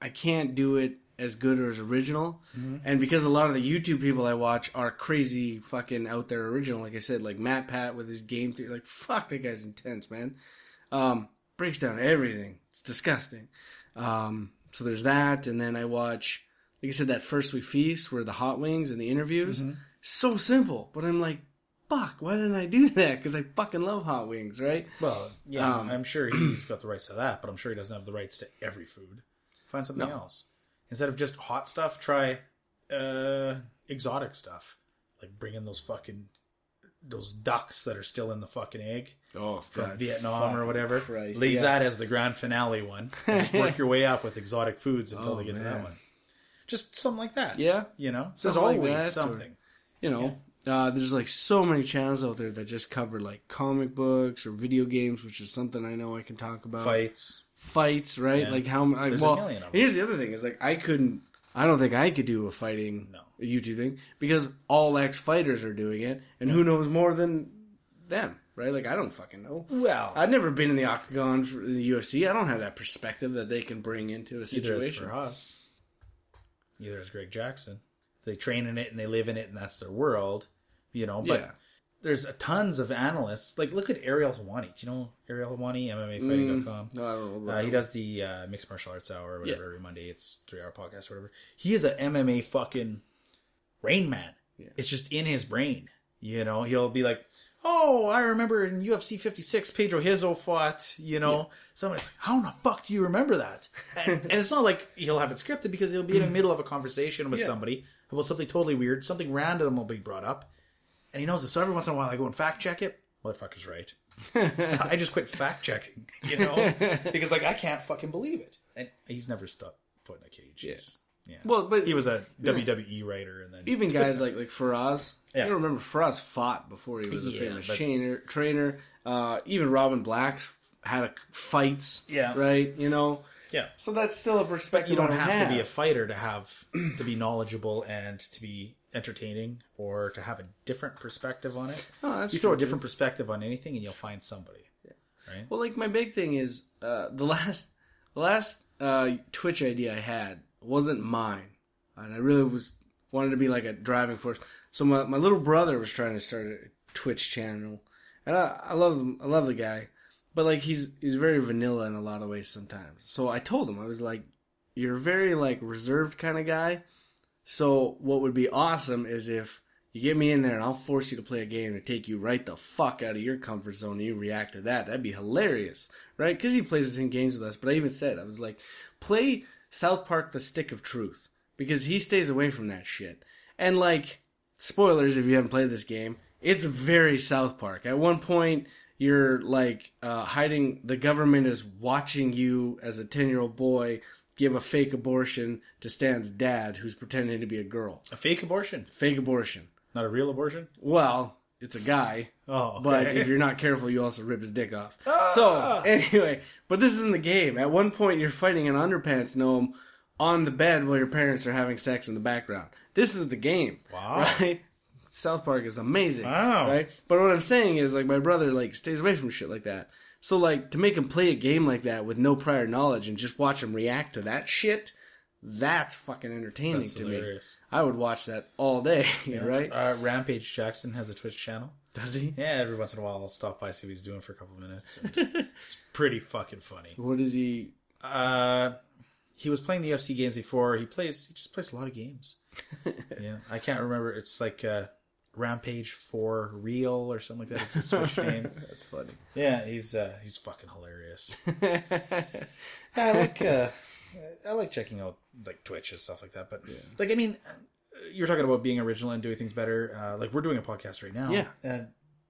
I can't do it as good or as original, and because a lot of the YouTube people I watch are crazy fucking out there original, like I said, like MatPat with his game theory, like fuck that guy's intense, man. Um, breaks down everything. It's disgusting. Um, so there's that, and then I watch, like I said, that first we feast where the hot wings and the interviews. So simple, but I'm like, fuck, why didn't I do that? Because I fucking love hot wings, right? Well, yeah, Um, I'm sure he's got the rights to that, but I'm sure he doesn't have the rights to every food. Find something No. else. Instead of just hot stuff, try uh, exotic stuff, like bring in those fucking those ducks that are still in the fucking egg Oh, from God, Vietnam or whatever. Christ, Leave yeah. that as the grand finale one. Just work your way up with exotic foods until Oh, they get to that one. Just something like that. Yeah. you know, there's Something like always that, or- something. You know, uh, there's like so many channels out there that just cover like comic books or video games, which is something I know I can talk about. Fights. Fights, right? Yeah. Like how I, There's well, million of them. here's the other thing: is like I couldn't. I don't think I could do a fighting No. a YouTube thing because all ex fighters are doing it, and who knows more than them, right? Like I don't fucking know. Well, I've never been in the octagon for the UFC. I don't have that perspective that they can bring into a situation. for us. Either is Greg Jackson. They train in it and they live in it and that's their world, you know. But Yeah. There's a tons of analysts. Like look at Ariel Helwani. Do you know Ariel Helwani? MMAfighting.com. No, I don't know. Uh, he does the uh, mixed martial arts hour or whatever Yeah. every Monday. It's three hour podcast or whatever. He is a MMA fucking Rain Man. Yeah. It's just in his brain. You know, he'll be like, "Oh, I remember in UFC 56, Pedro Rizzo fought." You know, somebody's like, "How in the fuck do you remember that?" And, and it's not like he'll have it scripted because he'll be in the middle of a conversation with Yeah. somebody about something totally weird, something random will be brought up, and he knows it. So every once in a while, I go and fact check it. Motherfucker's right. I just quit fact checking, you know, because like I can't fucking believe it. And he's never stuck foot in a cage. He's- yeah. Well, but he was a WWE writer, and then even guys like like Firas. Yeah. Don't remember Firas fought before he was a Yeah, famous but- trainer. Trainer. Uh, even Robin Black had a, fights. Yeah. Right. You know. yeah. So that's still a perspective. You don't I have to be a fighter to have to be knowledgeable and to be entertaining or to have a different perspective on it. Oh, that's you throw true, a different perspective on anything, and you'll find somebody. Right? Well, like my big thing is uh, the last the last uh, Twitch idea I had wasn't mine, and I really was wanted to be like a driving force. So my, my little brother was trying to start a Twitch channel, and I, I love him, I love the guy, but like he's he's very vanilla in a lot of ways sometimes. So I told him I was like, you're a very like reserved kind of guy. So what would be awesome is if you get me in there and I'll force you to play a game and take you right the fuck out of your comfort zone and you react to that. That'd be hilarious, right? Because he plays the same games with us. But I even said, I was like, play South Park The Stick of Truth because he stays away from that shit. And like, spoilers if you haven't played this game, it's very South Park. At one point, you're like uh, hiding, the government is watching you as a 10 year old boy give a fake abortion to Stan's dad who's pretending to be a girl. A fake abortion, Fake abortion. not a real abortion. Well, it's a guy, Oh, but if you're not careful, you also rip his dick off. Ah! So anyway, but this is in the game. At one point, you're fighting an underpants gnome on the bed while your parents are having sex in the background. This is the game, Wow. right? South Park is amazing, Wow. right? But what I'm saying is, like, my brother like stays away from shit like that. So like to make him play a game like that with no prior knowledge and just watch him react to that shit, that's fucking entertaining That's to hilarious. me. I would watch that all day, right? Uh, Rampage Jackson has a Twitch channel. Does he? Yeah, every once in a while I'll stop by see what he's doing for a couple of minutes. it's pretty fucking funny. What is he? Uh, he was playing the UFC games before. He plays. He just plays a lot of games. yeah, I can't remember. It's like uh, Rampage for Real or something like that. It's his Twitch name. That's funny. Yeah, he's uh, he's fucking hilarious. I like uh, I like checking out like Twitch and stuff like that. But like, I mean, you're talking about being original and doing things better. Uh, like we're doing a podcast right now. Yeah. and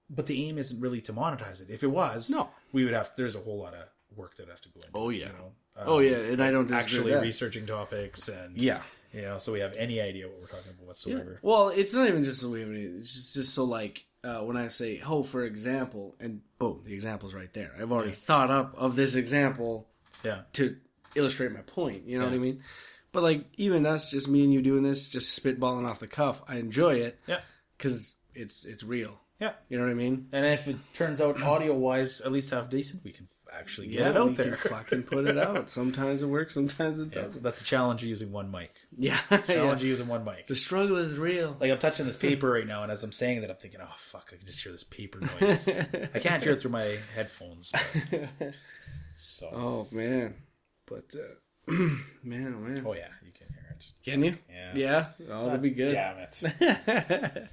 but the aim isn't really to monetize it. If it was, No. we would have. There's a whole lot of work that have to go into. Oh, yeah. you know? Um, oh yeah, and I don't disagree actually that. researching topics and Yeah. You know, so we have any idea what we're talking about whatsoever. Well, it's not even just so we have any. It's just, just so like uh, when I say "oh," for example, and boom, the example's right there. I've already thought up of this example Yeah, to illustrate my point. You know what I mean? But like even us, just me and you doing this, just spitballing off the cuff. I enjoy it yeah, because it's it's real. Yeah. You know what I mean? And if it turns out audio wise at least half decent, we can actually get it we out can there. fucking put it out. Sometimes it works, sometimes it Yeah, doesn't. that's a challenge of using one mic. Yeah, Challenge yeah. of using one mic. the struggle is real. Like I'm touching this paper right now, and as I'm saying that, I'm thinking, "Oh fuck, I can just hear this paper noise." I can't hear it through my headphones. but- So, Oh man, but uh, man, oh man, oh yeah, you can hear it. can you? Yeah. Yeah, oh, that'll be good. Damn it.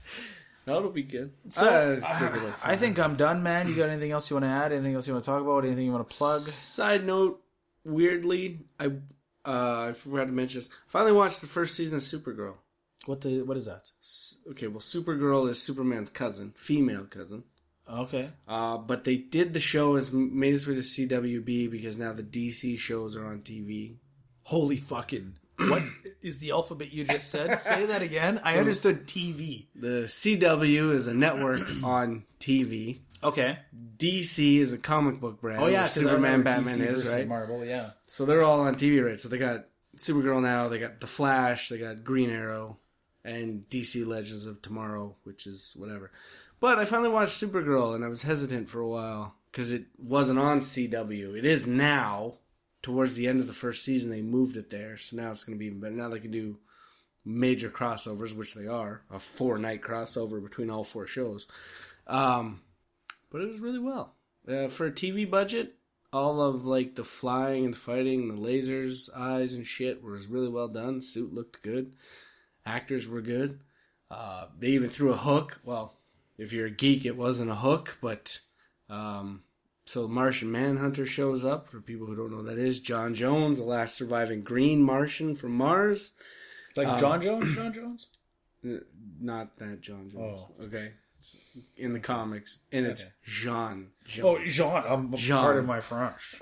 That'll be good. So, I I think I'm done, man. You got anything else you want to add? Anything else you want to talk about? Anything you want to plug? Side note, weirdly, I uh, I forgot to mention this. Finally watched the first season of Supergirl. What the what is that? Okay, well, Supergirl is Superman's cousin, female cousin. Okay. Uh, but they did the show as made its way to CWB because now the DC shows are on TV. Holy fucking. What is the alphabet you just said? Say that again. I understood TV. The CW is a network on TV. Okay. DC is a comic book brand. Oh yeah, where 'cause I Superman, Batman DC is right. Marvel. Yeah. So they're all on TV, right? So they got Supergirl now, they got The Flash, they got Green Arrow, and DC Legends of Tomorrow, which is whatever. But I finally watched Supergirl, and I was hesitant for a while because it wasn't on CW. It is now. Towards the end of the first season, they moved it there, so now it's going to be even better. Now they can do major crossovers, which they are a four night crossover between all four shows. Um, but it was really well uh, for a TV budget all of like the flying and fighting, the lasers, eyes and shit was really well done. Suit looked good. Actors were good. Uh, they even threw a hook. Well, if you're a geek, it wasn't a hook, but um, so Martian Manhunter shows up. For people who don't know, that is John Jones, the last surviving Green Martian from Mars. Like Um, John Jones. John Jones. Not that John Jones. Oh. Okay, it's in the comics, and it's Okay. Jean. Oh, Jones. Jean. I'm Jean. part of my French.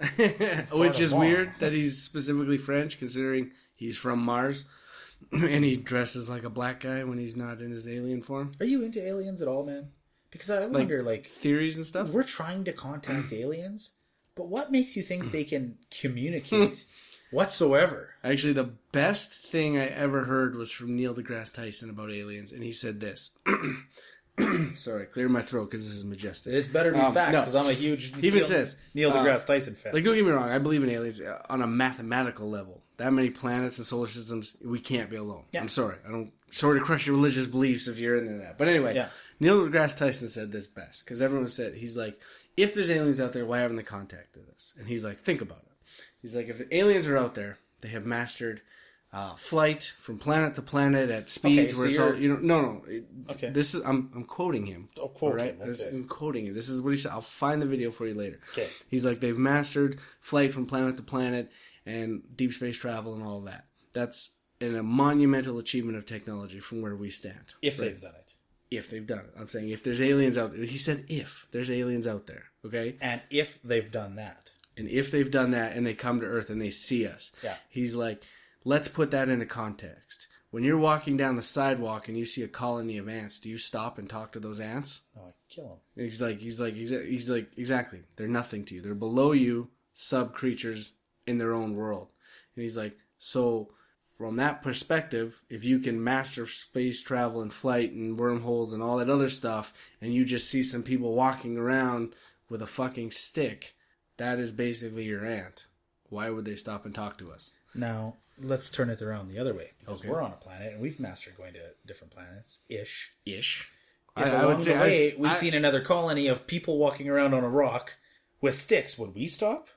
Which is weird that he's specifically French, considering he's from Mars, and he dresses like a black guy when he's not in his alien form. Are you into aliens at all, man? Because I wonder, like, Theories and stuff. we're trying to contact aliens, but what makes you think they can communicate whatsoever? Actually, the best thing I ever heard was from Neil deGrasse Tyson about aliens, and he said this. Sorry, clear my throat because this is majestic. This better be Um, fact no. because I'm a huge He even Neil, says, Neil uh, deGrasse Tyson fan. Like, don't get me wrong, I believe in aliens uh, on a mathematical level. That many planets and solar systems, we can't be alone. Yeah. I'm sorry. I don't. Sorry to crush your religious beliefs if you're into that. But anyway, Yeah. Neil deGrasse Tyson said this best because everyone said he's like, if there's aliens out there, why haven't they contacted us? And he's like, think about it. He's like, if aliens are out there, they have mastered uh, flight from planet to planet at speeds Okay, where so it's all you know. No, no. it- Okay. This is I'm I'm quoting him. Oh, quote right? okay. I'm quoting him. This is what he said. I'll find the video for you later. Okay. He's like they've mastered flight from planet to planet and deep space travel and all that. That's an, a monumental achievement of technology from where we stand. if they've done it, If they've done it, I'm saying if there's aliens out there. He said if there's aliens out there. Okay. and if they've done that, And if they've done that and they come to Earth and they see us, Yeah. he's like, let's put that into context. When you're walking down the sidewalk and you see a colony of ants, do you stop and talk to those ants? oh, kill them. He's like, he's like, he's, he's like, exactly. They're nothing to you. They're below you, sub creatures in their own world. And he's like, so from that perspective, if you can master space travel and flight and wormholes and all that other stuff, and you just see some people walking around with a fucking stick, that is basically your ant. Why would they stop and talk to us? Now let's turn it around the other way because Okay. we're on a planet and we've mastered going to different planets ish. Ish. If I, along I would say the way I- we've I- seen another colony of people walking around on a rock with sticks, would we stop?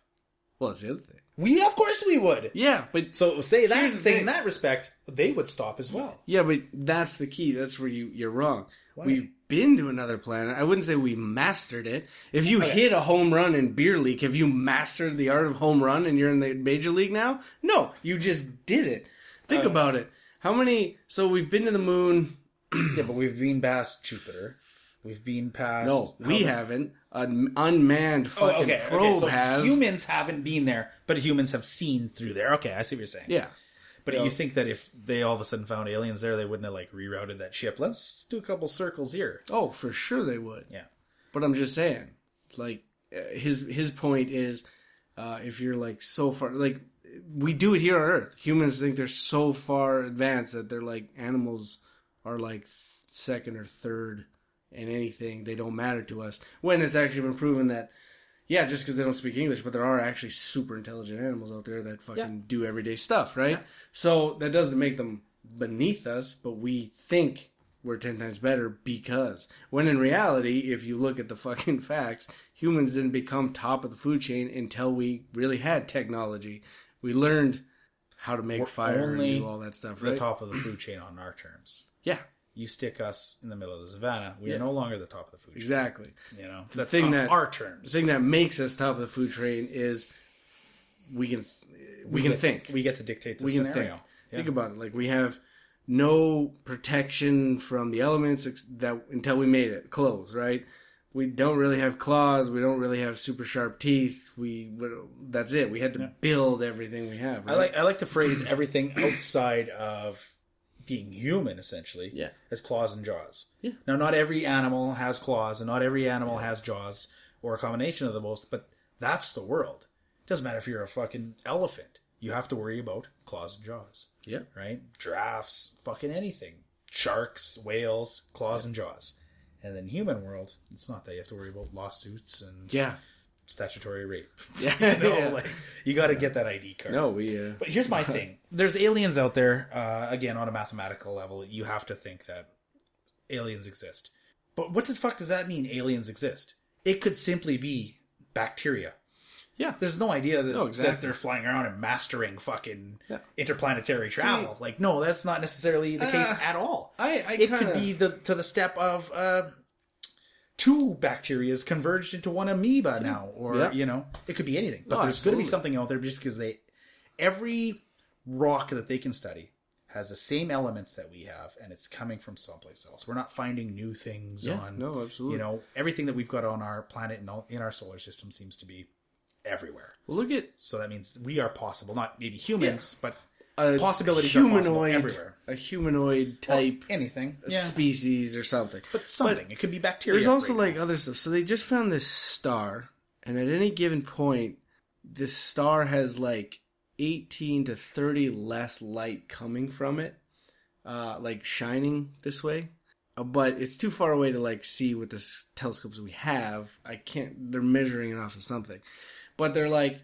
Well, that's the other thing. We of course we would. Yeah, but So say that, say in that respect, they would stop as well. Yeah, but that's the key. That's where you you're wrong. Why? We've been to another planet. I wouldn't say we mastered it. If you Okay. hit a home run in beer league, have you mastered the art of home run and you're in the major league now? No, you just did it. Think Uh, about it. How many? So we've been to the moon. yeah, but we've been past Jupiter. We've been past. No, we haven't. An unmanned Oh, fucking okay, probe okay. So has. humans haven't been there, but humans have seen through there. Okay, I see what you're saying. yeah. But you think that if they all of a sudden found aliens there, they wouldn't have like rerouted that ship? Let's do a couple circles here. Oh, for sure they would. Yeah. But I'm just saying, like uh, his his point is, uh, if you're like so far, like we do it here on Earth. Humans think they're so far advanced that they're like animals are like second or third in anything. They don't matter to us. When it's actually been proven that, yeah, just because they don't speak English, but there are actually super intelligent animals out there that fucking Yeah. do everyday stuff, right? So that doesn't make them beneath us, but we think we're 10 times better because when in reality if you look at the fucking facts humans didn't become top of the food chain until we really had technology we learned how to make We're fire and do all that stuff The top of the food chain on our terms. yeah You stick us in the middle of the savannah, we Yeah. are no longer the top of the food chain. exactly You know, that's thing on that- our the terms. thing that makes us top of the food chain is we can we can get- think. We get to dictate the we can scenario. think. Think about it. Like we have no protection from the elements ex- that until we made it clothes, right? We don't really have claws. We don't really have super sharp teeth. We we- that's it. We had to build everything we have. I like I like to phrase everything outside of being human, essentially, Yeah. as claws and jaws. Yeah. Now, not every animal has claws, and not every animal has jaws, or a combination of the both. But that's the world. Doesn't matter if you're a fucking elephant. You have to worry about claws and jaws, yeah. right? Giraffes, fucking anything. Sharks, whales, claws and jaws. And then human world, it's not that you have to worry about lawsuits and Yeah. Statutory rape. Yeah. you know, yeah. like you got to get that ID card. no, we. Uh, But here's my thing: there's aliens out there. Uh, again, on a mathematical level, you have to think that aliens exist. But what the fuck does that mean? Aliens exist? It could simply be bacteria. yeah. There's no idea that, No, exactly. that they're flying around and mastering fucking Yeah. interplanetary travel. like, no, that's not necessarily the case Uh, at all. I. I it kinda, could be the to the step of uh, two bacterias converged into one amoeba now, or Yeah. you know, it could be anything. But No, there's going to be something out there just because they every rock that they can study has the same elements that we have, and it's coming from someplace else. We're not finding new things Yeah. on. No, absolutely. You know, everything that we've got on our planet and all, in our solar system seems to be everywhere. Well, look at So that means we are possible, not maybe humans, but a Possibilities are possible everywhere. a humanoid type anything, a yeah. species or something. but something. it could be bacteria. There's also like other stuff. So they just found this star, and at any given point, this star has like 18 to 30 less light coming from it, uh, like shining this way. Uh, but it's too far away to like see with the telescopes we have. I can't. They're measuring it off of something, but they're like,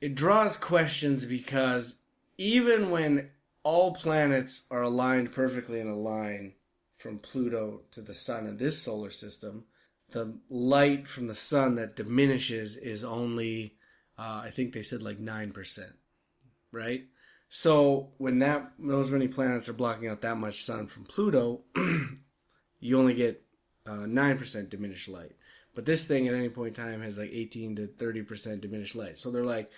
it draws questions because even when all planets are aligned perfectly in a line from Pluto to the sun in this solar system, the light from the sun that diminishes is only, uh, I think they said like 9%, right? So when that those many planets are blocking out that much sun from Pluto, you only get uh, 9% diminished light. But this thing at any point in time has like 18 to 30% diminished light. So they're like,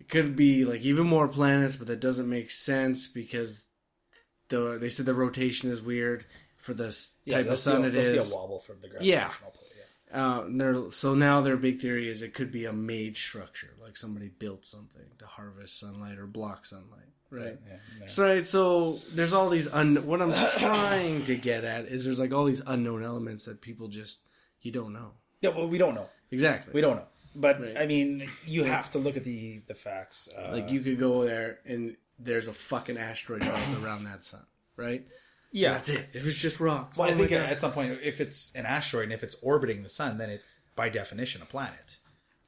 it could be like even more planets, but that doesn't make sense because the they said the rotation is weird for this Yeah, type of sun see, it they'll see a wobble from the Yeah. gravitational pull. Yeah. Uh, they're, so now their big theory is it could be a made structure, like somebody built something to harvest sunlight or block sunlight, right? Yeah, yeah. So right, so there's all these un. What I'm trying to get at is there's like all these unknown elements that people just you don't know Yeah, well, we don't know. exactly. We don't know. But Right. I mean, you have to look at the the facts. Uh, Like you could go there and there's a fucking asteroid belt around that sun, right? yeah. That's it. It was just rocks. Well, Oh I think God. at some point, if it's an asteroid and if it's orbiting the sun, then it's by definition a planet,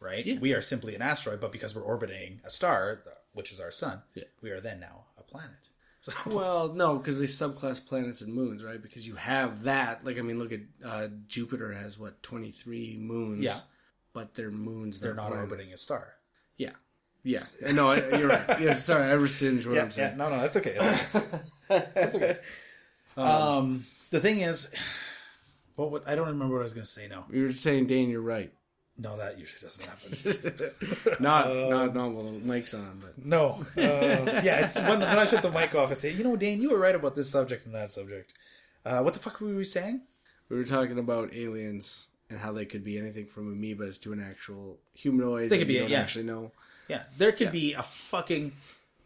right? Yeah. We are simply an asteroid, but because we're orbiting a star, which is our sun, Yeah. we are then now a planet. So, Well, no, because they subclass planets and moons, right? Because you have that. Like, I mean, look at uh, Jupiter has what twenty three moons. Yeah. But they're moons. they're not planets. orbiting a star. Yeah, yeah. No, I- you're right. Yeah, sorry, I rescind what I'm saying. no, no, that's okay. That's okay. That's okay. Um, the thing is, what would, I don't remember what I was going to say now. You were saying, Dane, you're right. No, that usually doesn't happen. Not, Uh, not, not while the mic's on, but No. Uh, yeah, it's when, when I shut the mic off, I say, you know, Dane, you were right about this subject and that subject. Uh, what the fuck were we saying? we were talking about aliens and how they could be anything from amoebas to an actual humanoid. They could be, you don't yeah. actually know. Yeah, there could be a fucking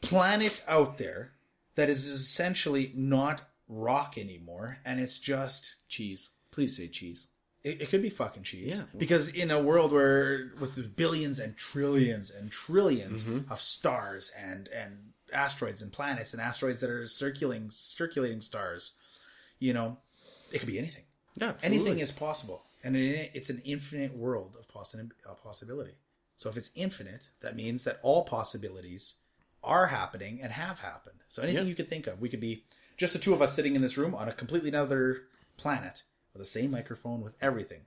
planet out there that is essentially not rock anymore, and it's just Cheese. Please say cheese. it, it could be fucking cheese. Yeah. Because in a world where with billions and trillions and trillions Mm-hmm. of stars and and asteroids and planets and asteroids that are circulating circulating stars, you know, it could be anything. Yeah, Anything is possible, and it, it's an infinite world of possi- uh, possibility. So if it's infinite, that means that all possibilities are happening and have happened. So anything Yeah. you could think of, we could be just the two of us sitting in this room on a completely another planet with the same microphone with everything,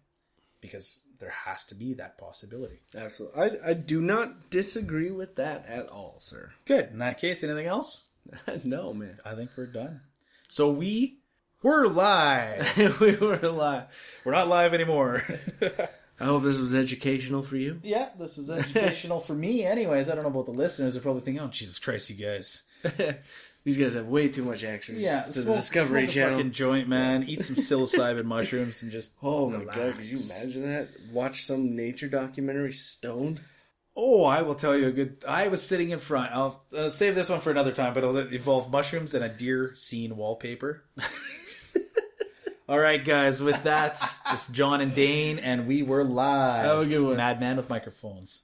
because there has to be that possibility. Absolutely. I, I do not disagree with that at all, sir. Good. In that case, anything else? no, man. I think we're done. So we we're live. we were alive. we're not live anymore. I hope this was educational for you. Yeah, this is educational for me. Anyways, I don't know about the listeners. They're probably thinking, "Oh, Jesus Christ, you guys." These guys have way too much access Yeah, to the smoke- Discovery smoke a Channel. fucking joint, man. Eat some psilocybin mushrooms and just Oh my relax. god, could you imagine that? Watch some nature documentary stoned? Oh, I will tell you a good. I was sitting in front. I'll uh, save this one for another time, but it'll involve mushrooms and a deer scene wallpaper. All right, guys. With that, it's John and Dane, and we were live. Have a good one. MadMen with microphones.